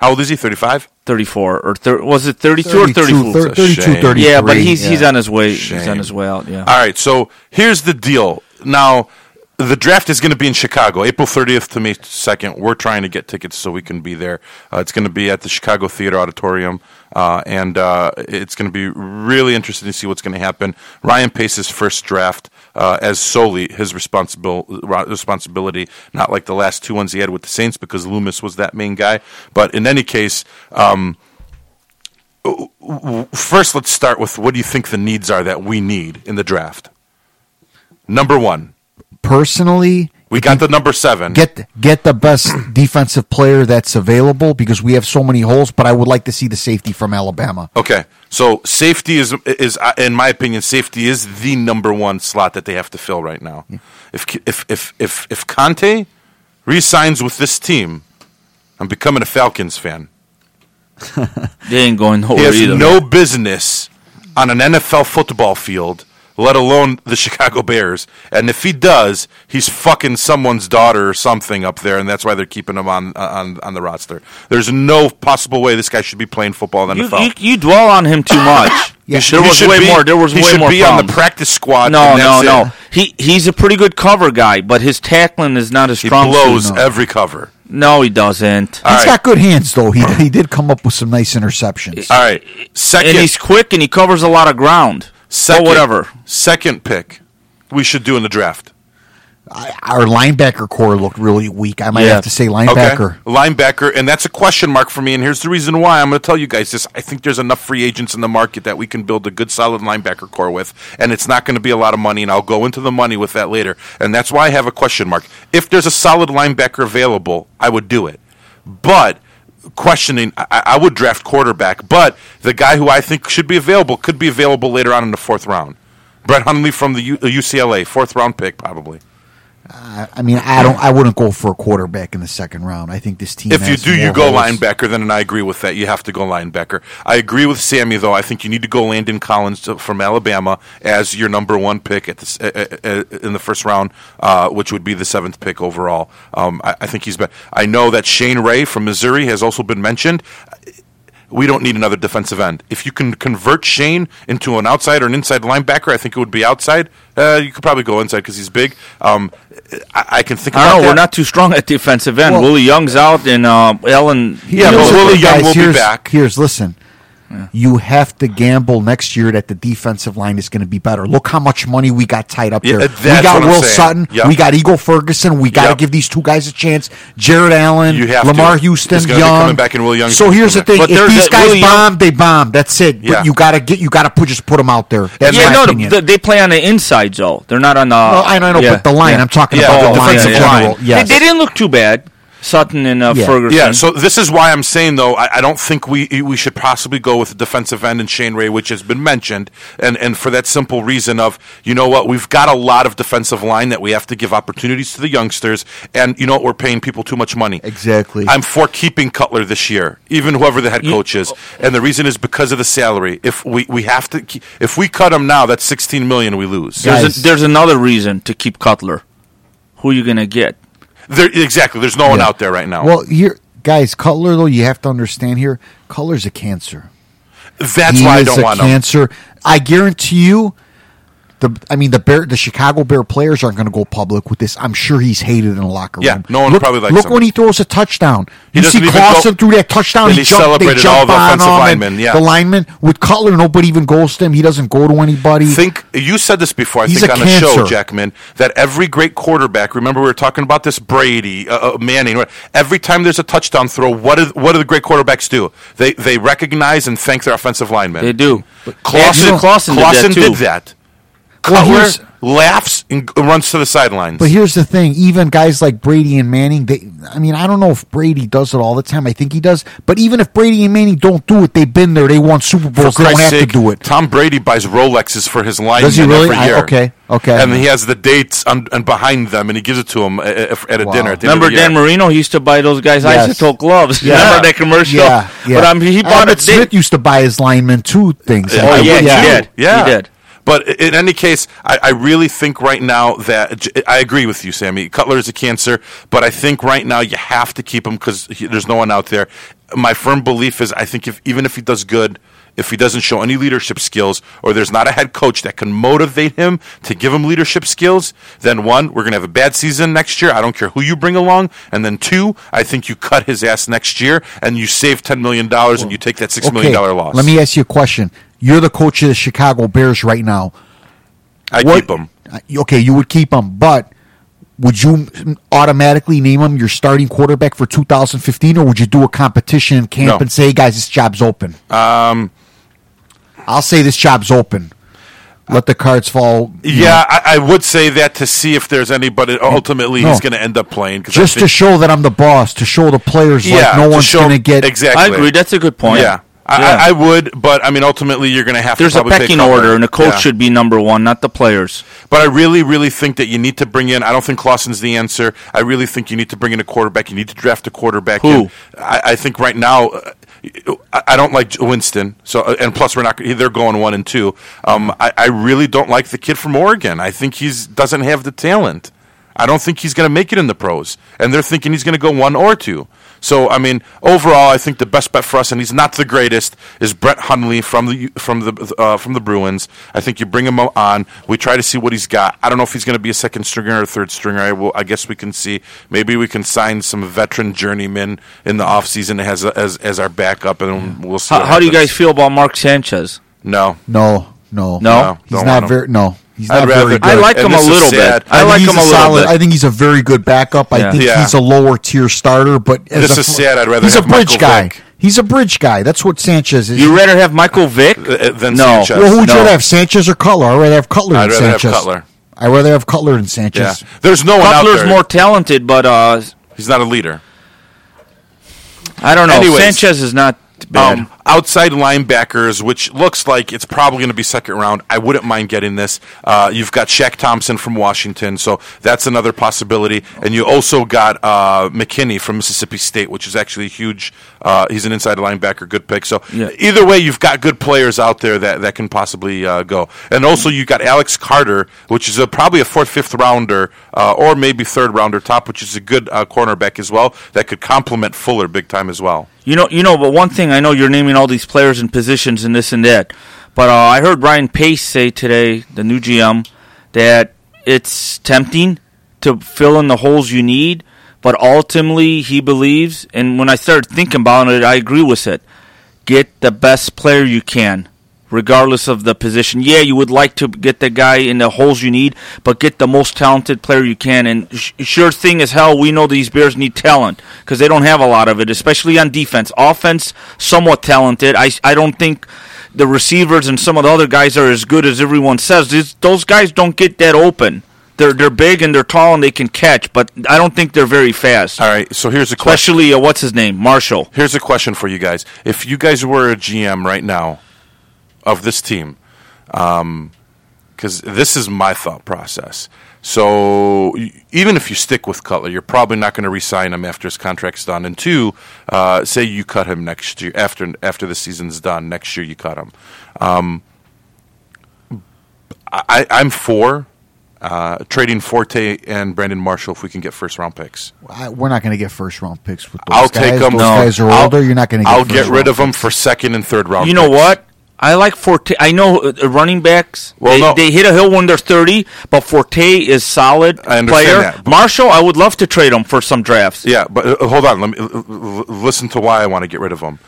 How old is he? 35? 34 or thir- was it 32 or 32, 34? thir- a 32, shame. 33. yeah, but he's he's on his way. He's Shame. on his way out. Yeah. All right, so here's the deal. Now, the draft is going to be in Chicago, April 30th to May 2nd. We're trying to get tickets so we can be there. Uh, it's going to be at the Chicago Theater Auditorium, uh, and uh, it's going to be really interesting to see what's going to happen. Ryan Pace's first draft uh, as solely his responsible responsibility, not like the last two ones he had with the Saints because Loomis was that main guy. But in any case, um, first let's start with what do you think the needs are that we need in the draft? Number one, Personally, we got the number seven. get get the best [clears throat] defensive player that's available because we have so many holes. But I would like to see the safety from Alabama. okay, so safety is is uh, in my opinion, safety is the number one slot that they have to fill right now. If if if if if Conte resigns with this team, I'm becoming a Falcons fan. [laughs] They ain't going nowhere. He has either. no business on an NFL football field, let alone the Chicago Bears. And if he does, he's fucking someone's daughter or something up there, and that's why they're keeping him on on on the roster. There's no possible way this guy should be playing football in the you, NFL. you, you dwell on him too much. [coughs] Yeah, He there was way be- more. There was he way should more be on the practice squad. No, and no, that's no. it. He he's a pretty good cover guy, but his tackling is not as strong. He strong. blows suit. every cover. No, he doesn't. All He's right. got good hands though. He he did come up with some nice interceptions. All right, second, and he's quick and he covers a lot of ground. Second, But whatever. Second pick, we should do in the draft. I, our linebacker core looked really weak. I might Yeah. have to say linebacker. Okay. Linebacker, and that's a question mark for me. And here's the reason why. I'm going to tell you guys this. I think there's enough free agents in the market that we can build a good, solid linebacker core with, and it's not going to be a lot of money. And I'll go into the money with that later. And that's why I have a question mark. If there's a solid linebacker available, I would do it. But questioning, I, I would draft quarterback. But the guy who I think should be available could be available later on in the fourth round. Brett Hundley from the U- UCLA, fourth round pick, probably. I, I mean, I don't. I wouldn't go for a quarterback in the second round. I think this team. If you do, you go holes. linebacker. Then, and I agree with that. You have to go linebacker. I agree with Sammy, though. I think you need to go Landon Collins to, from Alabama as your number one pick at the, s- uh, uh, uh, in the first round, uh, which would be the seventh pick overall. Um, I, I think he's been. I know that Shane Ray from Missouri has also been mentioned. We don't need another defensive end. If you can convert Shane into an outside or an inside linebacker, I think it would be outside. Uh, you could probably go inside because he's big. Um, I, I can think. I about don't know. that. We're not too strong at defensive end. Well- Willie Young's out, and uh, Ellen. Yeah, Here's but Willie Young guys, will be back. Here's listen. You have to gamble next year that the defensive line is going to be better. Look how much money we got tied up there. that's we got Will. Sutton. Yep. We got Ego Ferguson. We got to Yep. give these two guys a chance. Jared Allen, You have Lamar to. Houston, He's gonna be Young. coming back and Will Young's so here's the thing. But if these a- guys Willie Young- bomb, they bomb. That's it. Yeah. But you got to get. You got to put just put them out there. That's yeah, my no, the, they play on the inside, though. They're not on the. Well, I know, I know, yeah, but the line. yeah. I'm talking Yeah, about the oh, the line in defensive general. line. Yes. They, they didn't look too bad. Sutton and uh, Yeah. Ferguson. Yeah, so this is why I'm saying though I, I don't think we we should possibly go with the defensive end and Shane Ray, which has been mentioned, and and for that simple reason of you know what we've got a lot of defensive line that we have to give opportunities to the youngsters, and you know what we're paying people too much money. Exactly. I'm for keeping Cutler this year, even whoever the head coach is, and the reason is because of the salary. If we we have to keep, if we cut him now, that's 16 million we lose. there's, a, there's another reason to keep Cutler. Who are you going to get? There, exactly. There's no one out there right now. Well, here, guys, Cutler though, you have to understand here. Cutler's a cancer. that's he why I is don't a want him. cancer. I guarantee you, the I mean the Bear the Chicago Bear players aren't going to go public with this. I'm sure he's hated in the locker room. Yeah, no one look, probably likes Look him. when he throws a touchdown. He you doesn't see even Clausen go- threw that touchdown. And he he jumped, celebrated they jump all the on offensive him, linemen, yeah. the linemen with Cutler. Nobody even goes to him. He doesn't go to anybody. think you said this before. I He's think a on the show. Jackman, that every great quarterback. Remember, we were talking about this Brady, uh, uh, Manning. right? Every time there's a touchdown throw, what do what do the great quarterbacks do? They they recognize and thank their offensive linemen. They do. Clausen, Andrew Clausen did that, Clausen too. did that. Well, Cutler here's- laughs and runs to the sidelines. But here's the thing: even guys like Brady and Manning, they. I mean, I don't know if Brady does it all the time. I think he does. But even if Brady and Manning don't do it, they've been there. They won Super for Bowls. They don't have sake, to do it. Tom Brady buys Rolexes for his linemen Does he really? every I- okay, okay. And he has the dates on, and behind them, and he gives it to them at, at a Wow. dinner. At the Remember end of the Dan year. Marino? He used to buy those guys Yes. isotoner gloves. Yeah. Remember that commercial? Yeah, yeah. But um, he bought it. Smith used to buy his linemen too things. Yeah, Oh, I yeah, would he did. Yeah, He did. But in any case, I, I really think right now that I agree with you, Sammy. Cutler is a cancer, but I think right now you have to keep him because there's no one out there. My firm belief is I think if even if he does good, if he doesn't show any leadership skills, or there's not a head coach that can motivate him to give him leadership skills, then one, we're going to have a bad season next year. I don't care who you bring along. And then two, I think you cut his ass next year and you save $10 million and you take that $6 million loss. Let me ask you a question. You're the coach of the Chicago Bears right now. I What- keep him. Uh, Okay, you would keep him, but would you automatically name him your starting quarterback for 2015, or would you do a competition in camp No. and say, guys, this job's open"? Um, I'll say this job's open. Let the cards fall. Yeah, I, I would say that to see if there's anybody. Ultimately, No. he's going to end up playing. I just to show that I'm the boss, to show the players yeah, like no one's going to get exactly. I agree. That's a good point. yeah. I, Yeah. I, I would, but I mean, ultimately, you're going to have There's to a pecking order, and the coach Yeah. should be number one, not the players. But I really, really think that you need to bring in. I don't think Clausen's the answer. I really think you need to bring in a quarterback. You need to draft a quarterback. Who? I, I think right now, uh, I I don't like Winston. So, uh, and plus, we're not. They're going one and two. Um, I, I really don't like the kid from Oregon. I think he's doesn't have the talent. I don't think he's going to make it in the pros, and they're thinking he's going to go one or two. So, I mean, overall, I think the best bet for us, and he's not the greatest, is Brett Hundley from the from the uh, from the Bruins. I think you bring him on. We try to see what he's got. I don't know if he's going to be a second stringer or a third stringer. I, will, I guess we can see. Maybe we can sign some veteran journeymen in the offseason as as as our backup, and we'll see. How, what how do you guys feel about Mark Sanchez? No, no, no, No? No, He's don't not want him. very. No, he's I'd not rather- very good. I like him a little bit. I, think like him a little solid, bit. I think he's a very good backup. I Yeah. think Yeah. he's a lower tier starter, but as This a is sad. I'd rather he's a bridge Michael guy. Vick. He's a bridge guy. That's what Sanchez is. you rather have Michael Vick Uh, than no. Sanchez. well, who would you rather have, Sanchez or Cutler? I'd rather have Cutler I'd than rather have Sanchez. Cutler. I'd rather have Cutler than Yeah, Sanchez. there's no one out Cutler's more talented, but uh, he's not a leader. I don't know. Anyways, Sanchez is not bad. Um, outside linebackers, which looks like it's probably going to be second round. I wouldn't mind getting this. Uh, you've got Shaq Thompson from Washington, so that's another possibility. And you also got uh, McKinney from Mississippi State, which is actually a huge. Uh, he's an inside linebacker, good pick. So Yeah. either way, you've got good players out there that, that can possibly uh, go. And also you've got Alex Carter, which is a, probably a fourth, fifth rounder, uh, or maybe third rounder top, which is a good uh, cornerback as well that could complement Fuller big time as well. You know, you know, but one thing I know you're naming all these players and positions and this and that. But uh, I heard Ryan Pace say today, the new GM, that it's tempting to fill in the holes you need, but ultimately he believes, and when I started thinking about it, I agree with it. Get the best player you can, regardless of the position. Yeah, you would like to get the guy in the holes you need, but get the most talented player you can. And sh- sure thing as hell, we know these Bears need talent because they don't have a lot of it, especially on defense. Offense, somewhat talented. I, I don't think the receivers and some of the other guys are as good as everyone says. Those guys don't get that open. They're they're big and they're tall and they can catch, but I don't think they're very fast. All right, so here's a question. Especially uh, what's his name, Marshall. Here's a question for you guys. If you guys were a GM right now of this team, because this is my thought process. So even if you stick with Cutler, you're probably not going to re-sign him after his contract's done. And two, uh, say you cut him next year after after the season's done. Next year you cut him. Um, I, I'm for uh, trading Forte and Brandon Marshall if we can get first round picks. I, we're not going to get first round picks with those I'll guys. take them. Those guys are older. You're not going to. I'll get get first rid round of them for second and third round. You know picks. what? I like Forte. I know uh, running backs. Well, they, no. they hit a hill when they're thirty, but Forte is solid I understand player. that, Marshall, I would love to trade him for some drafts. Yeah, but uh, hold on. Let me uh, listen to why I want to get rid of him.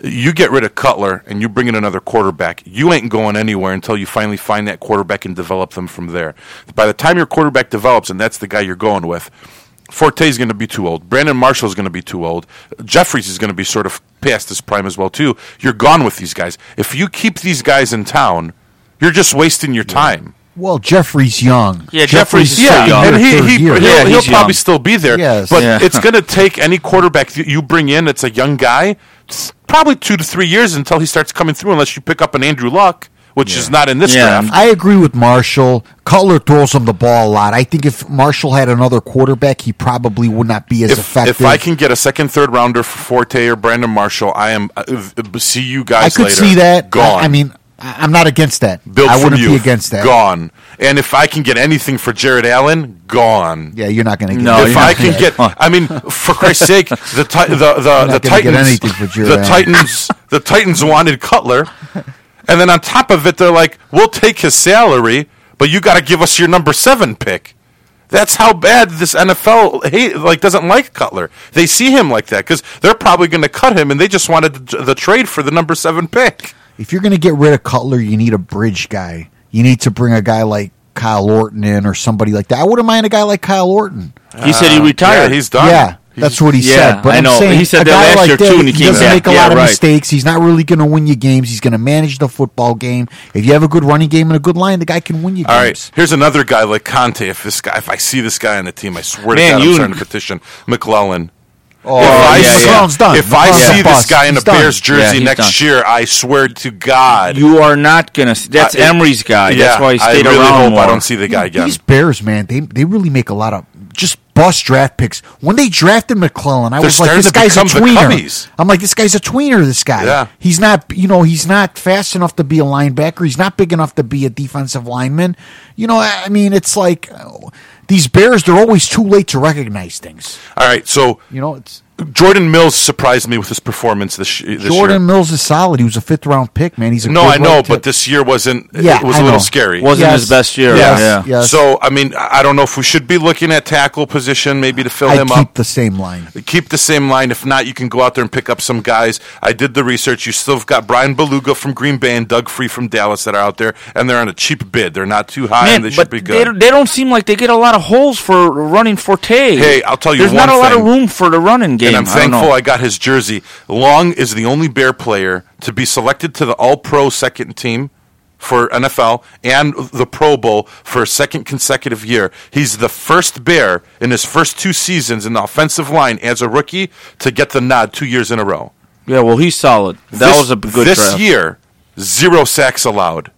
You get rid of Cutler and you bring in another quarterback. You ain't going anywhere until you finally find that quarterback and develop them from there. By the time your quarterback develops, and that's the guy you're going with, Forte's going to be too old. Brandon Marshall is going to be too old. Jeffery's is going to be sort of past his prime as well too. You're gone with these guys. If you keep these guys in town, you're just wasting your time. Well, Jeffery's young. Yeah, Jeffery's still still young. and their he, he, he'll, Yeah, he'll probably young. still be there. Yes. But Yeah. it's going to take any quarterback that you bring in that's a young guy, probably two to three years until he starts coming through, unless you pick up an Andrew Luck, which is not in this Yeah. draft. I agree with Marshall. Cutler throws him the ball a lot. I think if Marshall had another quarterback, he probably would not be as If, effective. if I can get a second, third rounder for Forte or Brandon Marshall, I am uh, uh, see you guys. I could later. see that. Gone. I, I mean, I- I'm not against that. Built I wouldn't you. be against that. Gone. And if I can get anything for Jared Allen, gone. Yeah, you're not going to get. No, if I can gonna- get, I mean, for Christ's sake, the ti- the the, the not gonna get Titans, anything for Jared the Allen. Titans, the Titans wanted Cutler, and then on top of it, they're like, "We'll take his salary, but you got to give us your number seven pick." That's how bad this NFL hate like doesn't like Cutler. They see him like that because they're probably going to cut him, and they just wanted the, the trade for the number seven pick. If you're going to get rid of Cutler, you need a bridge guy. You need to bring a guy like Kyle Orton in or somebody like that. I wouldn't mind a guy like Kyle Orton. He said he retired. Uh, Yeah, he's done. Yeah, that's what he Yeah, said. But I am know. saying He said a that guy last like year, that, too, and he came doesn't back. make a Yeah, lot of right. mistakes. He's not really going to win you games. He's going to manage the football game. If you have a good running game and a good line, the guy can win you All games. right, here's another guy like Conte. If this guy, if I see this guy on the team, I swear Man, to God, you- I'm starting to petition McClellin. Oh, if I, yeah, yeah. Done. if I see this guy in He's a. Bears Yeah, jersey he's next done. year, I swear to God, You are not gonna. That's I- Emery's guy. yeah, that's why he stayed I really around. I don't see the guy again. These Bears, man, they they really make a lot of just bust draft picks. When they drafted McClellin, I They're was like, this guy's a tweener. I'm like, this guy's a tweener. This guy, Yeah. he's not, you know, he's not fast enough to be a linebacker. He's not big enough to be a defensive lineman. You know, I mean, it's like uh, these Bears. They're always too late to recognize things. All right, so You know, it's Jordan Mills surprised me with his performance this, this Jordan year. Mills is solid. He was a fifth round pick, man. He's a No, good I know, right but this year wasn't. Yeah, it was I a little know. scary. Wasn't Yes. his best year. Yes. Yeah. Yes. So I mean, I don't know if we should be looking at tackle position maybe to fill I him keep up. the same line. keep the same line. If not, you can go out there and pick up some guys. I did the research. You still have got Bryan Bulaga from Green Bay and Doug Free from Dallas that are out there, and they're on a cheap bid. They're not too high, Man, and they but should be good. don't- they don't seem like they get a lot of holes for running Forte. Hey, I'll tell you There's not one a lot of room for the running game. And I'm I thankful know. I got his jersey. Long is the only Bear player to be selected to the All Pro second team for NFL and the Pro Bowl for a second consecutive year. He's the first Bear in his first two seasons in the offensive line as a rookie to get the nod two years in a row. Yeah, well, he's solid. That this, was a good This draft. year, zero sacks allowed.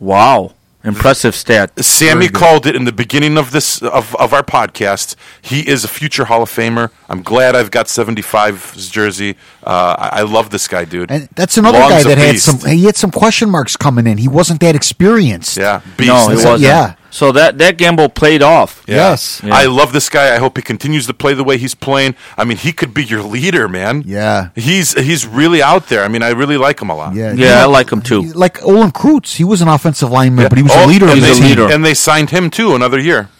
Wow, impressive stat. Sammy called it in the beginning of this of, of our podcast. He is a future Hall of Famer. I'm glad I've got 75's jersey. Uh, I, I love this guy, dude. And that's another Long's guy that had beast. some. He had some question marks coming in. He wasn't that experienced. Yeah, beast. No, it wasn't. yeah. So that that gamble played off. Yeah. Yes. Yeah. I love this guy. I hope he continues to play the way he's playing. I mean, he could be your leader, man. Yeah. He's he's really out there. I mean, I really like him a lot. Yeah, Yeah, I like him too. Like Olin Kreutz, he was an offensive lineman, but he was Oh, a leader and the they, He's a leader. And they signed him too another year.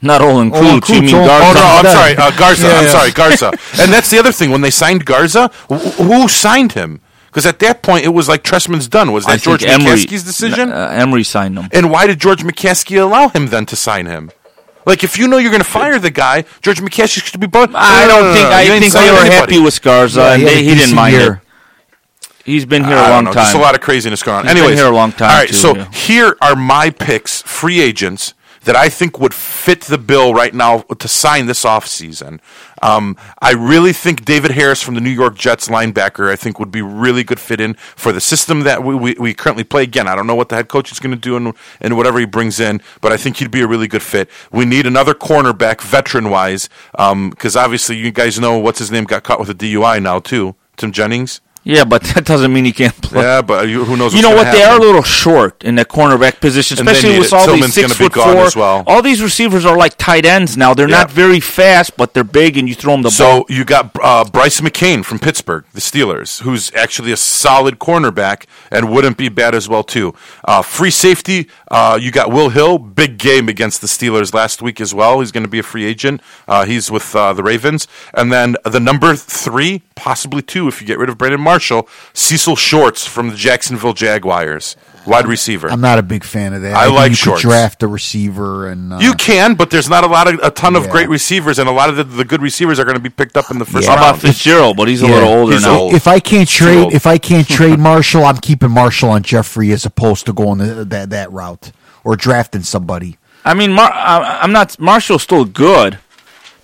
Not Olin Olin Kreutz. You mean oh, Oh Garza? no, I'm sorry, uh, Garza. [laughs] Yeah, I'm yeah. sorry, Garza. and that's the other thing. When they signed Garza, wh- who signed him? Because at that point, it was like Trestman's done. Was I that George think Emery, McCaskey's decision? Uh, Emery signed him. and why did George McCaskey allow him then to sign him? Like, if you know you're going to fire the guy, George McCaskey should be. But I don't think. I think they were happy with Garza, Yeah, and he, they, he didn't mind year. it. He's been here I a long know, time. Just a lot of craziness going on. He's been here a long time, All right, too, so yeah. here are my picks, free agents that I think would fit the bill right now to sign this offseason. Um, I really think David Harris from the New York Jets linebacker, I think would be really good fit in for the system that we, we, we currently play. Again, I don't know what the head coach is going to do and, and whatever he brings in, but I think he'd be a really good fit. We need another cornerback, veteran wise, because obviously you guys know what's his name got caught with a DUI now too. Tim Jennings. Yeah, but [laughs] that doesn't mean he can't play. Yeah, but you, who knows? You know what? They are a little short in that cornerback position, especially with all Tillman's these six be foot gone four. as well. All these receivers are like tight ends now. They're Yeah. not very fast, but they're big, and you throw them the ball. So you got uh, Brice McCain from Pittsburgh, the Steelers, who's actually a solid cornerback and wouldn't be bad as well too. Uh, free safety, uh, you got Will Hill, big game against the Steelers last week as well. He's going to be a free agent. Uh, he's with uh, the Ravens, and then the number three, possibly two, if you get rid of Brandon Marshall, Cecil Shorts from the Jacksonville Jaguars, wide receiver. I'm not a big fan of that. I think like you shorts. could draft a receiver and uh, you can, but there's not a lot of a ton of great receivers, and a lot of the, the good receivers are going to be picked up in the first Yeah. How round. about Fitzgerald? But he's a Yeah. little older He's now. old. If I can't trade, if I can't [laughs] trade Marshall, I'm keeping Marshall on Jeffery as opposed to going the, that that route or drafting somebody. I mean, Mar- I'm not. Marshall's still good,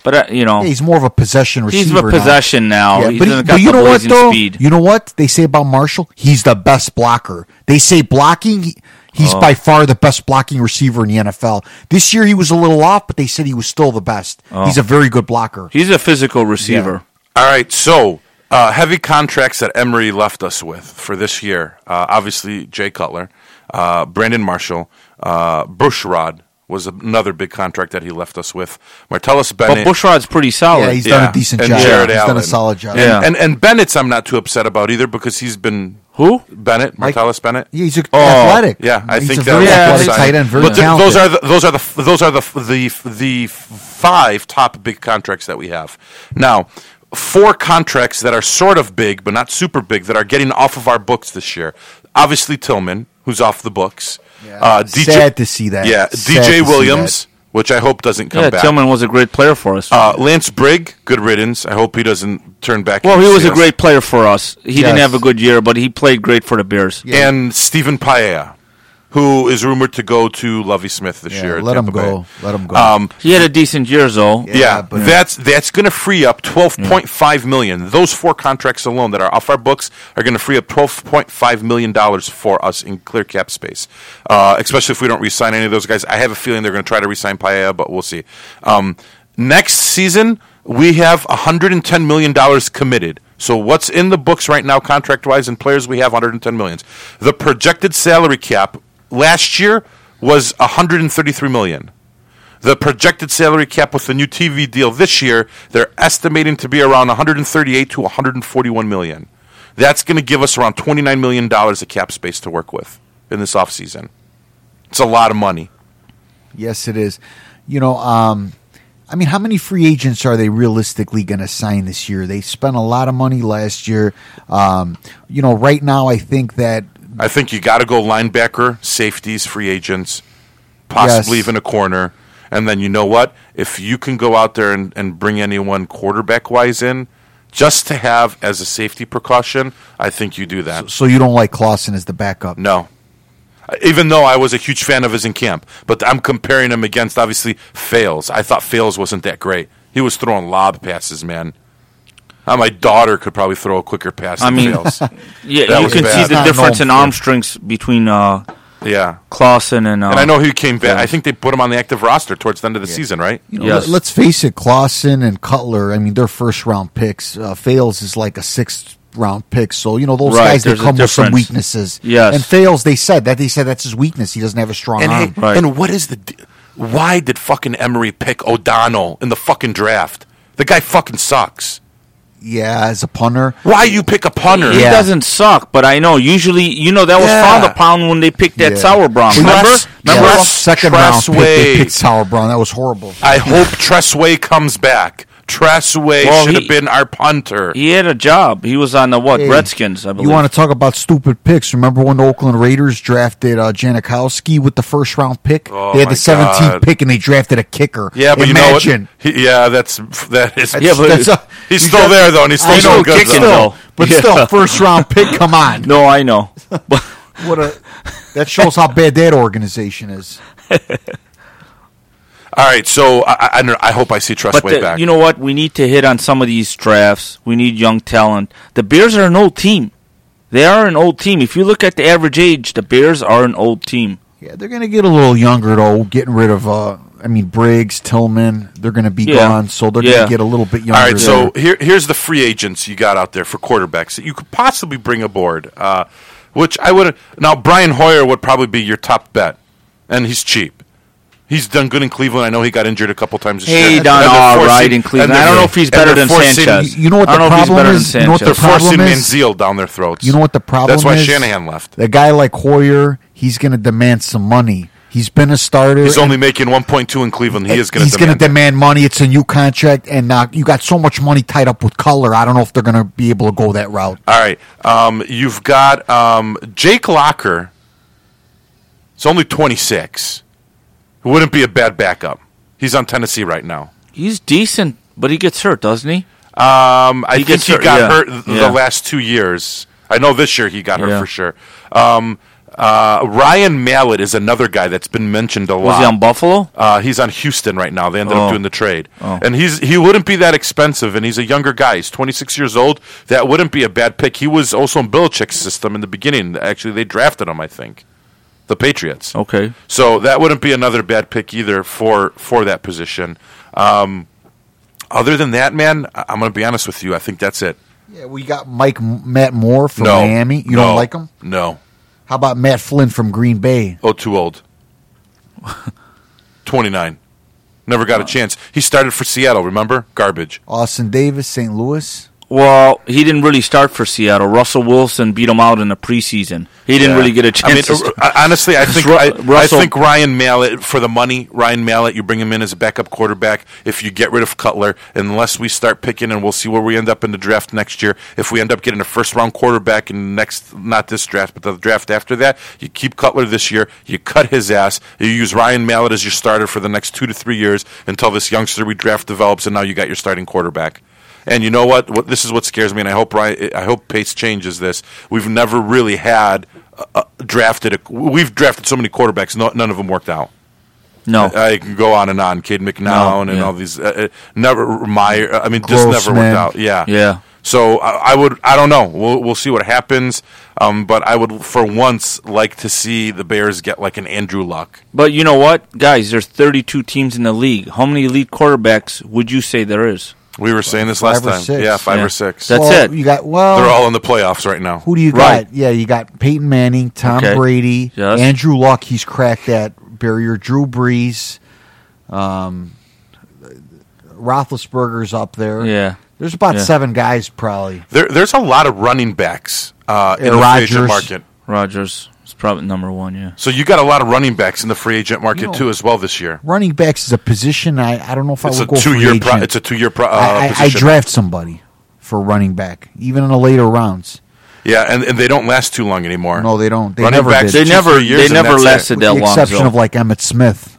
but uh, you know, Yeah, he's more of a possession receiver. he's a possession now. Yeah, he but, he- doesn't but you know what though? speed. You know what they say about Marshall? He's the best blocker. They say blocking. He's Oh. by far the best blocking receiver in the NFL. This year he was a little off, but they said he was still the best. Oh. He's a very good blocker. He's a physical receiver. All right, so uh, heavy contracts that Emery left us with for this year. Uh, obviously, Jay Cutler, uh, Brandon Marshall, uh, Bushrod was another big contract that he left us with. Martellus Bennett. But Bennett. Bushrod's pretty solid. Yeah, he's done a decent and job. Jared He's done a solid job. Yeah. And, and Bennett's I'm not too upset about either because he's been Who? Bennett, Mike- Martellus Bennett. Yeah, he's a, Oh, athletic. Yeah, I he's think a that very was Yeah, athletic exciting. tight end. Very but th- talented. those are the, those are the those are the the the five top big contracts that we have now. Four contracts that are sort of big, but not super big, that are getting off of our books this year. Obviously, Tillman, who's off the books. Uh, Sad to see that. Yeah, Sad DJ Williams, which I hope doesn't come Yeah, back. Tillman was a great player for us. Uh, Lance Brigg, good riddance. I hope he doesn't turn back. well, he was a CS. great player for us. He didn't have a good year, but he played great for the Bears. Yeah. and Stephen Paea, who is rumored to go to Lovie Smith this Yeah, year. let him Tampa go. Let him go. Um, He had a decent year, though. Yeah, yeah, but- that's that's going to free up twelve point five million. Those four contracts alone that are off our books are going to free up twelve point five million dollars for us in clear cap space. Uh, especially if we don't re-sign any of those guys. I have a feeling they're going to try to re-sign Paea, but we'll see. Um, next season we have hundred and ten million dollars committed. So what's in the books right now, contract wise, and players we have 110 millions. The projected salary cap last year was 133 million. The projected salary cap with the new TV deal this year, they're estimating to be around 138 to 141 million. That's going to give us around 29 million dollars of cap space to work with in this offseason. It's a lot of money. Yes, it is. You know, um, I mean, how many free agents are they realistically going to sign this year? They spent a lot of money last year. Um, you know, right now, I think that I think you got to go linebacker, safeties, free agents, possibly Yes. even a corner. And then you know what? If you can go out there and, and bring anyone quarterback wise in, just to have as a safety precaution, I think you do that. so you don't like Clausen as the backup. No. Even though I was a huge fan of his in camp, but I'm comparing him against obviously Fales. I thought Fales wasn't that great. He was throwing lob passes, man. Uh, my daughter could probably throw a quicker pass I than mean, Fales. [laughs] Yeah, That you can bad. see the difference in arm strengths between uh, yeah. Clausen and. Uh, And I know he came back. yeah. I think they put him on the active roster towards the end of the season, right? You know, Yes. let, us face it, Clausen and Cutler. I mean, they're first round picks. Uh, Fales is like a sixth round pick. So you know those Right, guys they come with some weaknesses. Yes. and Fales they said that they said that's his weakness. He doesn't have a strong And, arm. hey, Right. and what is the. d- Why did fucking Emery pick O'Donnell in the fucking draft? The guy fucking sucks. Yeah, as a punter. Why you pick a punter? He Yeah. doesn't suck, but I know usually, you know, that was Yeah. frowned upon when they picked that Yeah. Sauerbrun. Remember? Tress- Remember? Yeah, Tress- second round pick, they Tress Way. picked Sauerbrun. That was horrible. I hope Tress Way comes back. Tress Way Well, should he- have been our punter. He had a job. He was on the what? Hey, Redskins, I believe. You want to talk about stupid picks? Remember when the Oakland Raiders drafted uh, Janikowski with the first round pick? Oh, they had the 17th God. pick and they drafted a kicker. yeah, but Imagine. you know what? He, yeah, that's that is. Yeah, but- That's a- [laughs] he's still got- there though, and he's still I doing know, good. kicking, though. though. But Yeah. still, first round pick. Come on, [laughs] No, I know. But [laughs] what a that shows how bad that organization is. All right, so I, I, I hope I see Trust but Tress Way the- back. you know what? We need to hit on some of these drafts. We need young talent. The Bears are an old team. They are an old team. If you look at the average age, the Bears are an old team. Yeah, they're going to get a little younger though, getting rid of uh, I mean, Briggs, Tillman, they're going to be Yeah. gone, so they're Yeah. going to get a little bit younger. All right, so here, here's the free agents you got out there for quarterbacks that you could possibly bring aboard. Uh, which I would now Brian Hoyer would probably be your top bet, and he's cheap. He's done good in Cleveland. I know he got injured a couple times. This Hey, year. done And all forcing- right in Cleveland. I don't know if he's better than forcing- Sanchez. You know what the know problem is? You know what They're the forcing problem is- Manziel down their throats. You know what the problem That's why is? Shanahan left. A guy like Hoyer, he's going to demand some money. He's been a starter. He's only making 1.2 in Cleveland. He is going he's going to demand. money. It's a new contract, and uh, you got so much money tied up with Color. I don't know if they're going to be able to go that route. All right. Um, you've got um, Jake Locker. It's only 26. Who wouldn't be a bad backup. He's on Tennessee right now. He's decent, but he gets hurt, doesn't he? Um, I He think he hurt, got yeah. hurt th- Yeah. the last two years. I know this year he got hurt Yeah. for sure. Um, uh, Ryan Mallett is another guy that's been mentioned a lot. Was he on Buffalo? Uh, he's on Houston right now. They ended Oh. up doing the trade, Oh. and he's he wouldn't be that expensive, and he's a younger guy. He's 26 years old. That wouldn't be a bad pick. He was also in Belichick's system in the beginning. Actually, they drafted him. I think the Patriots. Okay. So that wouldn't be another bad pick either for for that position. Um, other than that, man, I- I'm going to be honest with you. I think that's it. Yeah, we got Mike Matt Moore from no, Miami. You no, don't like him? No. How about Matt Flynn from Green Bay? Oh, too old. [laughs] 29. Never got a chance. He started for Seattle, remember? Garbage. Austin Davis, St. Louis. Well, he didn't really start for Seattle. Russell Wilson beat him out in the preseason. He didn't Yeah. really get a I mean, chance. to uh, honestly, I [laughs] think I, I think Ryan Mallett for the money. Ryan Mallett, you bring him in as a backup quarterback. If you get rid of Cutler, unless we start picking, and we'll see where we end up in the draft next year. If we end up getting a first round quarterback in next, not this draft, but the draft after that, you keep Cutler this year. You cut his ass. You use Ryan Mallett as your starter for the next two to three years until this youngster we draft develops, and now you got your starting quarterback. And you know what? What this is what scares me, and I hope Ryan, I hope Pace changes this. We've never really had uh, uh, drafted. A, we've drafted so many quarterbacks, no, none of them worked out. no. I can go on and on. Cade McNown No, and yeah. all these. Uh, uh, never Meyer. I mean, this never Grossman. worked out. Yeah, Yeah. So I, I would. I don't know. We'll we'll see what happens. Um, but I would, for once, like to see the Bears get like an Andrew Luck. But you know what, guys? There's 32 teams in the league. How many elite quarterbacks would you say there is? We were saying this last Five or time. six. Yeah, five Yeah. or six. That's well, it. You got well. They're all in the playoffs right now. Who do you Right. got? Yeah, you got Peyton Manning, Tom Okay. Brady, Yes. Andrew Luck. He's cracked that barrier. Drew Brees, um, Roethlisberger's up there. Yeah. There's about Yeah. seven guys probably. There, there's a lot of running backs uh, in Yeah, the free Rodgers. agent market. Rodgers is probably number one. Yeah. So you got a lot of running backs in the free agent market You know, too, as well this year. Running backs is a position. I, I don't know if It's I a would go two free year. agent. Pro, it's a two year pro, uh, I, I, I draft somebody for running back, even in the later rounds. yeah, and, and they don't last too long anymore. No, they don't. They Running never backs did. They never. years They never that's it. lasted with the long. exception Joe. of like Emmitt Smith.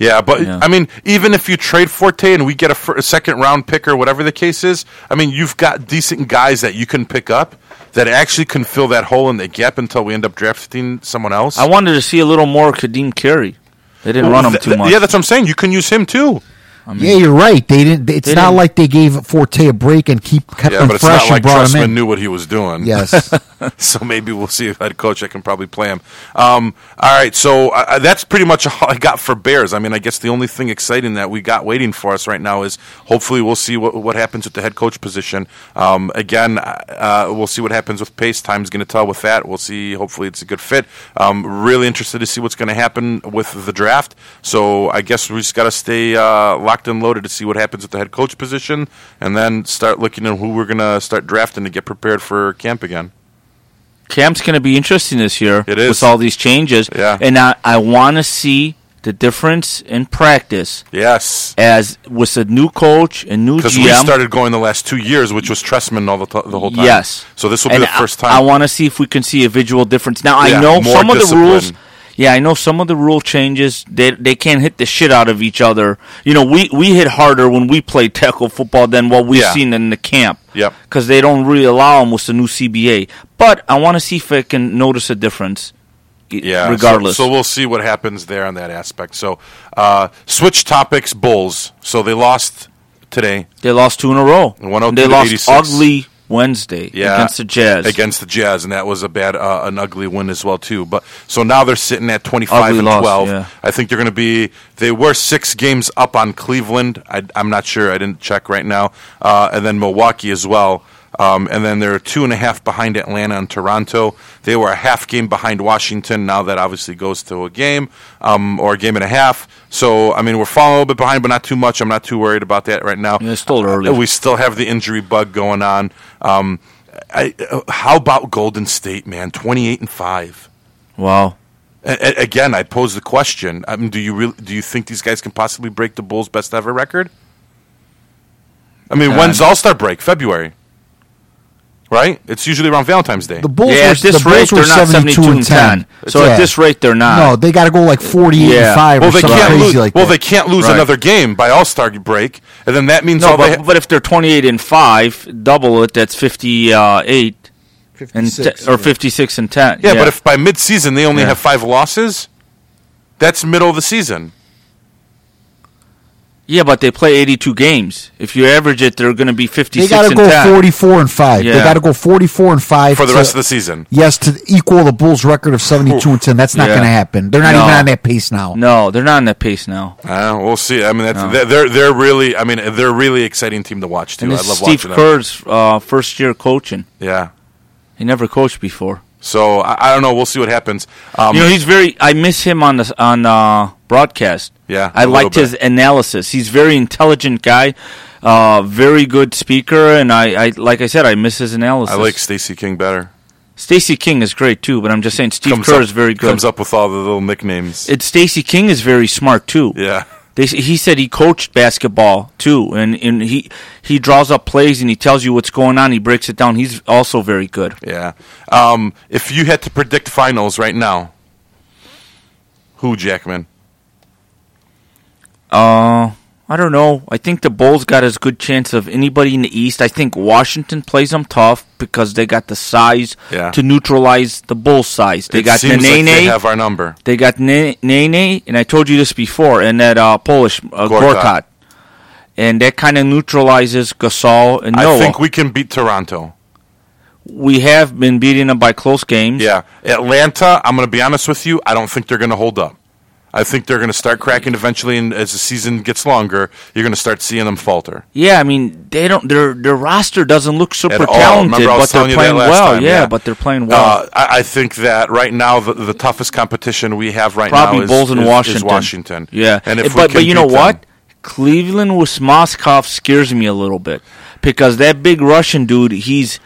Yeah, but Yeah. I mean, even if you trade Forte and we get a, fir- a second round pick or whatever the case is, I mean, you've got decent guys that you can pick up that actually can fill that hole in the gap until we end up drafting someone else. I wanted to see a little more Ka'Deem Carey. They didn't Well, run him th- too much. Yeah, that's what I'm saying. You can use him too. I mean, Yeah, you're right. They didn't. It's They not didn't- like they gave Forte a break and keep kept Yeah, him but it's fresh not like and brought him in. knew what he was doing. Yes. [laughs] [laughs] so maybe we'll see if head coach I can probably play him. Um, all right, so uh, that's pretty much [laughs] all I got for Bears. I mean, I guess the only thing exciting that we got waiting for us right now is hopefully we'll see what, what happens with the head coach position. Um, again, uh, we'll see what happens with pace. Time's going to tell with that. We'll see. Hopefully, it's a good fit. Um, really interested to see what's going to happen with the draft. So I guess we just got to stay uh, locked and loaded to see what happens with the head coach position, and then start looking at who we're going to start drafting to get prepared for camp again. Camp's going to be interesting this year. It is. with all these changes. Yeah. and I, I want to see the difference in practice Yes. as with a new coach and new Because we started going the last two years, which was Trestman all the, t- the whole time. Yes. So this will be And the first time. I want to see if we can see a visual difference. Now Yeah, I know some of the rules. Yeah, I know some of the rule changes. They they can't hit the shit out of each other. You know, we we hit harder when we play tackle football than what we've Yeah. seen in the camp. Yep. Because they don't really allow them with the new CBA. But I want to see if I can notice a difference. yeah. Regardless. So, we'll see what happens there on that aspect. So uh, switch topics. Bulls. So they lost today. They lost two in a row. 102 they lost 86. ugly Wednesday Yeah, against the Jazz. against the Jazz, and that was a bad, uh, an ugly win as well too. But so now they're sitting at twenty five and loss, twelve. yeah. I think they're going to be. They were six games up on Cleveland. I, I'm not sure. I didn't check right now. Uh, and then Milwaukee as well. Um, and then they're two and a half behind Atlanta and Toronto. They were a half game behind Washington. Now that obviously goes to a game um, or a game and a half. So I mean, we're falling a little bit behind, but not too much. I'm not too worried about that right now. Yeah, it's still early. We still have the injury bug going on. Um, I, uh, how about Golden State, man? Twenty-eight and five. wow. A- a- again, I pose the question: I mean, Do you really, do you think these guys can possibly break the Bulls' best ever record? I mean, Uh, when's All Star break? February, right? It's usually around Valentine's Day. The Bulls yeah, were, at this the rate, Bulls were they're not 72 and 10. So Yeah. at this rate, they're not. No, they got to go like 48 Yeah. and 5 well, or they something can't crazy lose. like well, that. they can't lose Right. another game by All Star break, and then that means No, all they but, but if they're 28 and 5, double it, that's 58 and 56, te- or yeah. 56 and 10. Yeah, but if by mid-season they only Yeah. have five losses, that's middle of the season. Yeah, but they play 82 games. If you average it, they're going to be 56 They 56 got to and go 10. 44 and 5. They got to go 44 and 5 for the to- rest of the season. Yes, to equal the Bulls' record of 72 and 10. That's not Yeah. going to happen. They're not No. even on that pace now. No, they're not on that pace now. Uh, we'll see. I mean, that's, No. they're- they're they're really. I mean, they're a really exciting team to watch too. And I love Steve watching them. Kerr's uh, first year coaching. Yeah. He never coached before. So I, I don't know. We'll see what happens. Um, you know, he's very. I miss him on the on uh, broadcast. Yeah, I liked his analysis. He's very intelligent guy, uh, very good speaker, and I, I like I said, I miss his analysis. I like Stacey King better. Stacey King is great too, but I'm just saying Steve Comes Kerr up, is very good. Comes up with all the little nicknames. It Stacey King is very smart too. yeah. They, he said he coached basketball too, and, and he he draws up plays and he tells you what's going on. He breaks it down. He's also very good. Yeah. Um, if you had to predict finals right now, who Jackman? Uh, I don't know. I think the Bulls got as good chance of anybody in the East. I think Washington plays them tough because they got the size Yeah. to neutralize the Bulls' size. They it got seems Nene. like they have our number. They got Nene, and I told you this before, and that uh, Polish uh, Gortat. Gortat. And that kind of neutralizes Gasol and I Noah. I think we can beat Toronto. we have been beating them by close games. Yeah. Atlanta, I'm going to be honest with you, I don't think they're going to hold up. I think they're going to start cracking eventually, and as the season gets longer, you're going to start seeing them falter. Yeah, I mean they don't. Their their roster doesn't look super talented, Remember I was but they're telling you that playing well. time, yeah, yeah. but they're playing well. Uh, I, I think that right now the, the toughest competition we have right Probably now is, Bulls and is Washington. Washington. Yeah, and if but but you know what? Cleveland with Mozgov scares me a little bit because that big Russian dude, he's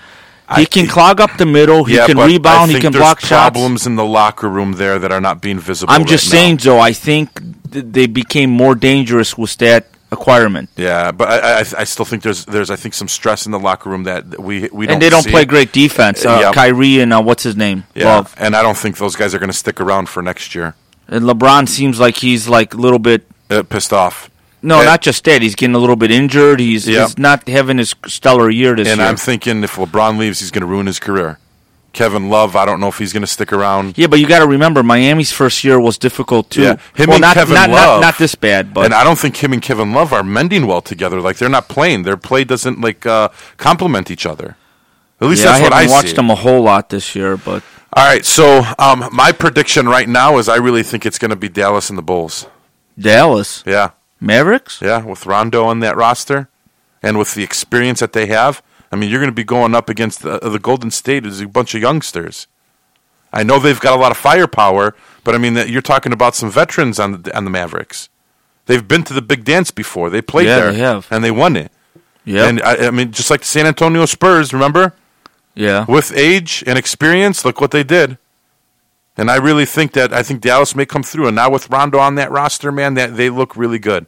he I- can clog up the middle, he yeah, can rebound, he can block shots. Problems in the locker room there that are not being visible. I'm right just now. saying, Joe. I think th- they became more dangerous with that acquirement, Yeah, but I, I, I still think there's there's I think some stress in the locker room that that we we don't and they don't see. play great defense. Uh, Yeah. Kyrie and uh, what's his name, Yeah, Love. and I don't think those guys are going to stick around for next year. And LeBron seems like he's like a little bit. Uh, pissed off. No, And- not just that. He's getting a little bit injured. He's, Yeah. he's not having his stellar year this And year. And I'm thinking if LeBron leaves, he's going to ruin his career. Kevin Love, I don't know if he's going to stick around. Yeah, but you got to remember, Miami's first year was difficult too. Yeah, him well, and not, Kevin not, Love- not not this bad, but and I don't think him and Kevin Love are mending well together. Like they're not playing. Their play doesn't like uh, complement each other. At least yeah, that's I what I watched see. them a whole lot this year. But All right, so um, my prediction right now is I really think it's going to be Dallas and the Bulls. Dallas Yeah, Mavericks, yeah, with Rondo on that roster, and with the experience that they have. I mean, you're going to be going up against the, the Golden State as a bunch of youngsters. I know they've got a lot of firepower, but I mean, you're talking about some veterans on the, on the Mavericks. They've been to the big dance before. They played Yeah, there, they have. and they won it. yeah, And I, I mean, just like the San Antonio Spurs, remember? yeah. With age and experience, look what they did. And I really think that I think Dallas may come through. And now with Rondo on that roster, man, that they look really good.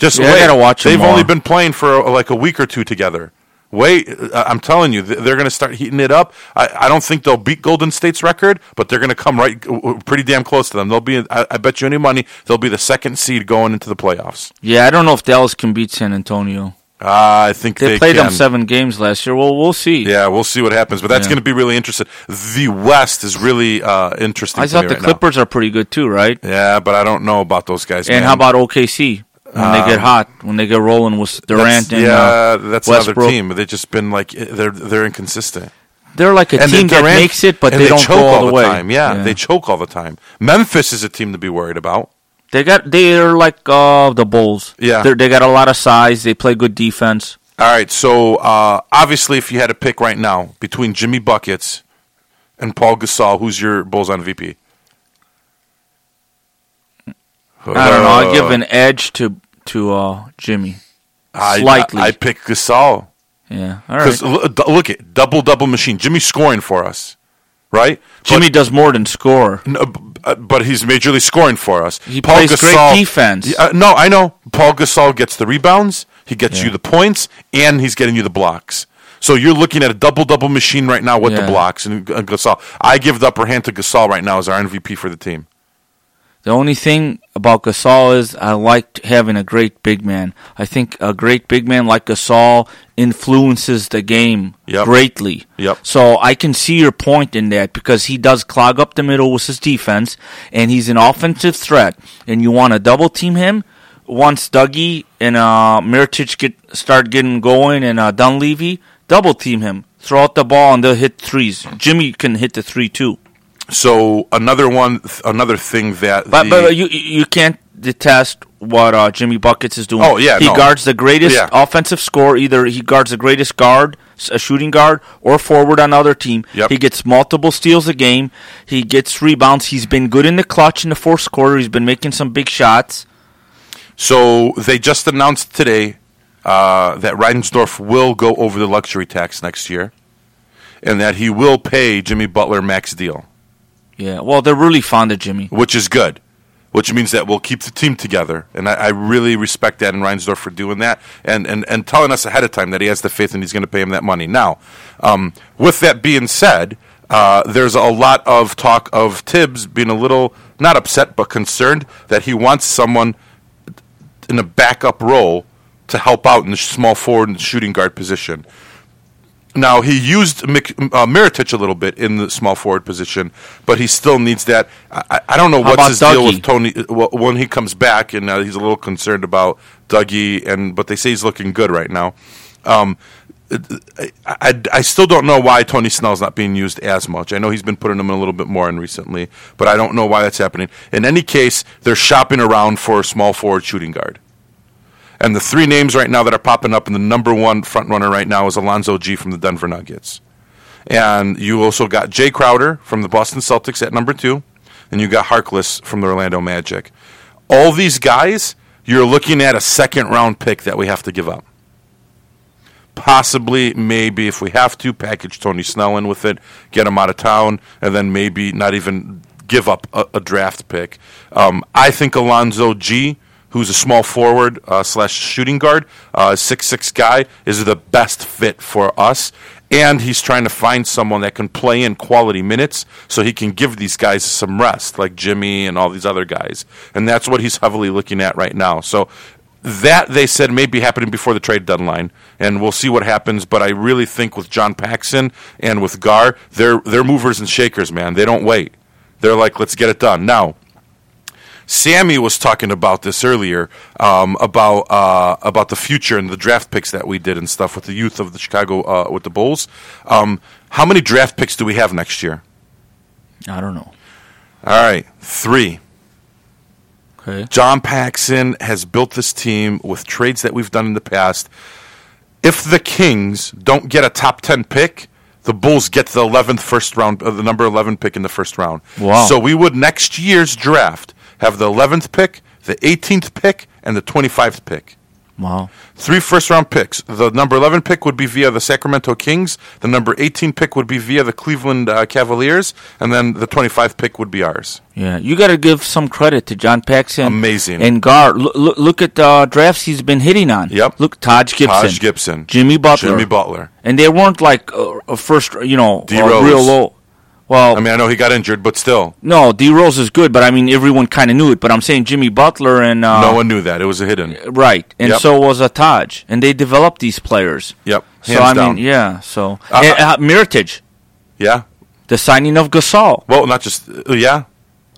Just Yeah, I wait. gotta watch They've only been playing for uh, like a week or two together. Wait, uh, I'm telling you, they're going to start heating it up. I, I don't think they'll beat Golden State's record, but they're going to come right, pretty damn close to them. They'll be. I, I bet you any money they'll be the second seed going into the playoffs. Yeah, I don't know if Dallas can beat San Antonio. Uh, I think They, they, played can. them seven games last year. Well, we'll see. Yeah, we'll see what happens, but that's Yeah. going to be really interesting. The West is really uh, interesting. I thought the right now. Clippers are pretty good too, right? Yeah, but I don't know about those guys. And man. how about OKC? When they get hot, when they get rolling with Durant That's, and yeah, uh, that's Westbrook. another team. They've just been like they're they're inconsistent. They're like a and team then that makes it, but and they, don't choke go all, all the time. Yeah, they choke all the time. Memphis is a team to be worried about. They got they're like uh, the Bulls. Yeah. They're, they got a lot of size. They play good defense. All right, so uh, obviously, if you had to pick right now between Jimmy buckets and Paul Gasol, who's your Bulls MVP? I don't know. I give an edge to to uh, Jimmy. I- slightly. I, I pick Gasol Yeah. All because look at double double machine. Jimmy scoring for us, right? Jimmy does more than score. No, uh, but he's majorly scoring for us. He plays great defense. Uh, no, I know. Paul Gasol gets the rebounds. He gets Yeah. you the points, and he's getting you the blocks. So you're looking at a double double machine right now with the blocks and uh, Gasol. I give the upper hand to Gasol right now as our MVP for the team. The only thing about Gasol is I liked having a great big man. I think a great big man like Gasol influences the game Yep. greatly. Yep. So I can see your point in that because he does clog up the middle with his defense, and he's an offensive threat. And you want to double team him once Dougie and uh, Mirotic get start getting going, and uh, Dunleavy double team him. Throw out the ball and they'll hit threes. Jimmy can hit the three too. So another one, another thing that But, the- but you you can't detest what uh, Jimmy Buckets is doing. Oh, yeah, he no. guards the greatest Yeah. offensive score. Either he guards the greatest guard, a shooting guard, or forward on the other team. Yep. He gets multiple steals a game. He gets rebounds. He's been good in the clutch in the fourth quarter. He's been making some big shots. So they just announced today uh, that Reinsdorf will go over the luxury tax next year, and that he will pay Jimmy Butler max deal, Yeah, well, they're really fond of Jimmy. which is good. Which means that we'll keep the team together, and I, I really respect that in Reinsdorf for doing that, and, and, and telling us ahead of time that he has the faith and he's going to pay him that money. Now, um, with that being said, uh, there's a lot of talk of Thibs being a little not upset but concerned that he wants someone in a backup role to help out in the small forward and shooting guard position. Now he used Mik- uh, Mirotic a little bit in the small forward position, but he still needs that. I, I- don't know How what's his deal with Tony well, when he comes back, and uh, he's a little concerned about Dougie, and but they say he's looking good right now. Um, I, I, I still don't know why Tony Snell's not being used as much. I know he's been putting him in a little bit more in recently, but I don't know why that's happening. In any case, they're shopping around for a small forward shooting guard. And the three names right now that are popping up, and the number one front runner right now is Alonzo Gee from the Denver Nuggets. And you also got Jae Crowder from the Boston Celtics at number two, and you got Harkless from the Orlando Magic. All these guys, you're looking at a second round pick that we have to give up. Possibly, maybe, if we have to, package Tony Snell in with it, get him out of town, and then maybe not even give up a, a draft pick. Um, I think Alonzo Gee, who's a small forward uh, slash shooting guard, uh, six six guy, is the best fit for us. And he's trying to find someone that can play in quality minutes so he can give these guys some rest, like Jimmy and all these other guys. And that's what he's heavily looking at right now. So that they said may be happening before the trade deadline, and we'll see what happens. But I really think with John Paxson and with Gar, they're they're movers and shakers, man. They don't wait. They're like, let's get it done now. Sammy was talking about this earlier um, about uh, about the future and the draft picks that we did and stuff with the youth of the Chicago uh, with the Bulls. Um, how many draft picks do we have next year? I don't know. All right, three. Okay. John Paxson has built this team with trades that we've done in the past. If the Kings don't get a top 10 pick, the Bulls get the 11th first round, uh, the number 11 pick in the first round. Wow. So we would next year's draft have the 11th pick, the 18th pick, and the 25th pick. Wow. Three first round picks. The number 11 pick would be via the Sacramento Kings. The number 18 pick would be via the Cleveland uh, Cavaliers. And then the 25th pick would be ours. Yeah, you got to give some credit to John Paxson. Amazing. And Gar. Look, look, look at the drafts he's been hitting on. Yep. Look, Taj Gibson. Taj Gibson. Jimmy Butler. Jimmy Butler. And they weren't like a, a first, you know, real low. Well, I mean, I know he got injured, but still, no, D Rose is good, but I mean, everyone kind of knew it. But I'm saying Jimmy Butler and uh, no one knew that. It was a hidden. right, and Yep. so was a Taj, and they developed these players. Yep. So I down. mean, yeah. So Uh, uh, uh, Mirotic, Yeah. the signing of Gasol. Well, not just uh, yeah.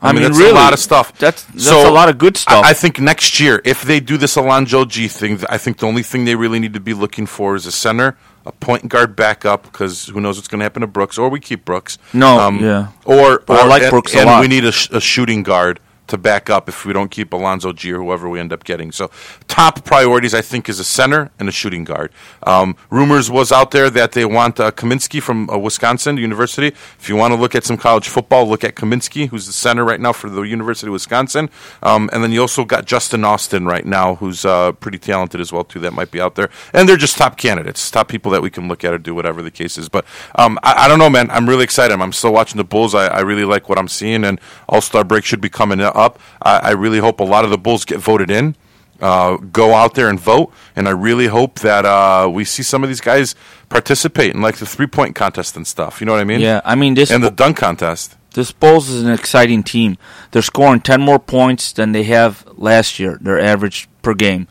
I, I mean, mean, that's really, a lot of stuff. That's that's a lot of good stuff. I, I think next year, if they do this Alonzo Gee thing, I think the only thing they really need to be looking for is a center, a point guard backup, because who knows what's going to happen to Brooks, or we keep Brooks. No, um, yeah. Or, But I or- like and, Brooks a and lot. we need a, sh- a shooting guard to back up if we don't keep Alonzo Gee or whoever we end up getting. So, top priorities, I think, is a center and a shooting guard. Um, rumors was out there that they want uh, Kaminsky from uh, Wisconsin University. If you want to look at some college football, look at Kaminsky, who's the center right now for the University of Wisconsin. Um, and then you also got Justin Austin right now, who's uh, pretty talented as well too. That might be out there, and they're just top candidates, top people that we can look at or do whatever the case is. But um, I, I don't know, man. I'm really excited. I'm still watching the Bulls. I, I really like what I'm seeing, and All Star break should be coming up. I, I really hope a lot of the Bulls get voted in. Uh, go out there and vote, and I really hope that uh, we see some of these guys participate in like the three point contest and stuff. You know what I mean? yeah, I mean this And the dunk contest. this Bulls is an exciting team. They're scoring ten more points than they have last year. Their average per game.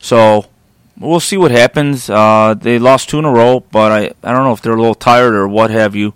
So we'll see what happens. Uh, they lost two in a row, but I I don't know if they're a little tired or what have you.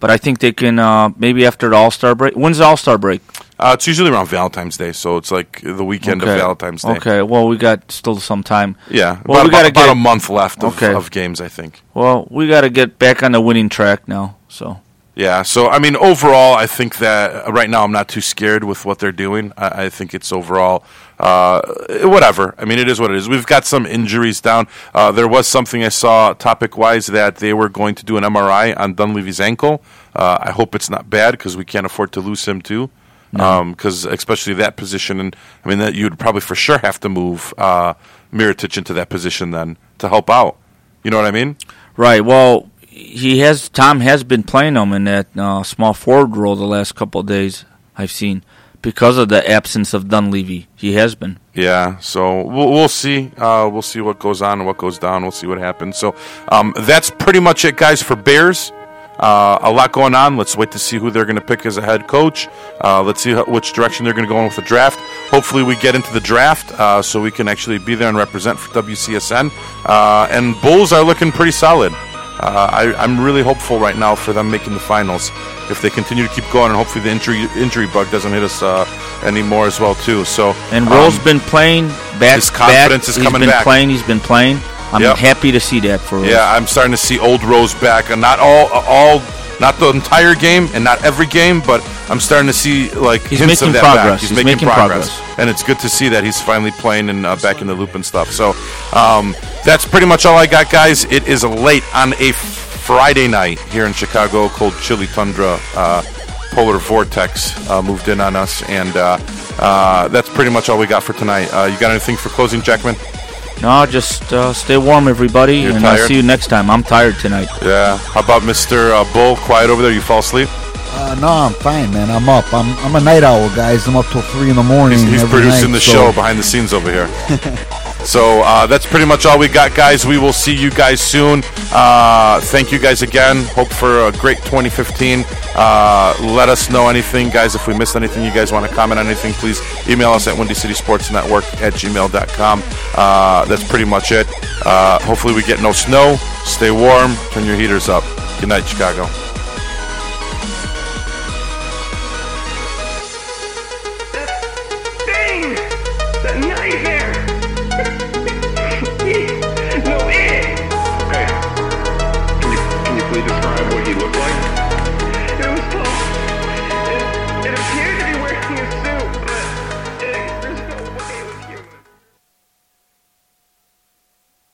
But I think they can uh, maybe after the All Star break. When's the All Star break? Uh, it's usually around Valentine's Day, so it's like the weekend of Valentine's Day. Okay, well we got still some time. Yeah, Well, about, we gotta about, about a month left of, Okay. of games, I think. Well, we got to get back on the winning track now. So Yeah, so I mean, overall, I think that uh, right now I'm not too scared with what they're doing. I, I think it's overall uh, whatever. I mean, it is what it is. We've got some injuries down. Uh, there was something I saw topic wise that they were going to do an MRI on Dunleavy's ankle. Uh, I hope it's not bad because we can't afford to lose him too. Because especially that position, and I mean that you'd probably for sure have to move uh, Mirotic into that position then to help out. You know what I mean? right. Well, he has Tom has been playing him in that uh, small forward role the last couple of days. I've seen because of the absence of Dunleavy. He has been. Yeah, so we'll, we'll see. Uh, we'll see what goes on and what goes down. We'll see what happens. So um, that's pretty much it, guys, for Bears. Uh, a lot going on. Let's wait to see who they're going to pick as a head coach. Uh, let's see how, which direction they're going to go in with the draft. Hopefully, we get into the draft uh, so we can actually be there and represent for WCSN. Uh, and Bulls are looking pretty solid. Uh, I, I'm really hopeful right now for them making the finals. If they continue to keep going, and hopefully the injury injury bug doesn't hit us uh, anymore as well too. So And um, Rose's been playing back. his confidence back. is He's coming been back. playing. He's been playing. I'm Yep. happy to see that for Rose. Yeah, I'm starting to see old Rose back, and not all, all, not the entire game, and not every game, but I'm starting to see like He's hints making of that progress. back. He's, He's making, making progress. progress. and it's good to see that he's finally playing and uh, back in the loop and stuff. So um, that's pretty much all I got, guys. It is late on a Friday night here in Chicago. Cold, chilly tundra. Uh, Polar vortex uh, moved in on us, and uh, uh, that's pretty much all we got for tonight. Uh, you got anything for closing, Jackman? No, just uh, stay warm, everybody, You're and I'll see you next time. I'm tired tonight. Yeah. How about Mr. Uh, Bull? Quiet over there. You fall asleep? Uh, no, I'm fine, man. I'm up. I'm I'm a night owl, guys. I'm up till three in the morning. He's, he's every producing night, the so- show behind the scenes over here. [laughs] so uh, that's pretty much all we got, guys. We will see you guys soon. Uh, thank you guys again. Hope for a great 2015. Uh, let us know anything, guys. If we missed anything, you guys want to comment on anything, please email us at windycitysportsnetwork City Sports Network at gmail.com. Uh, that's pretty much it. Uh, hopefully, we get no snow. Stay warm. Turn your heaters up. Good night, Chicago.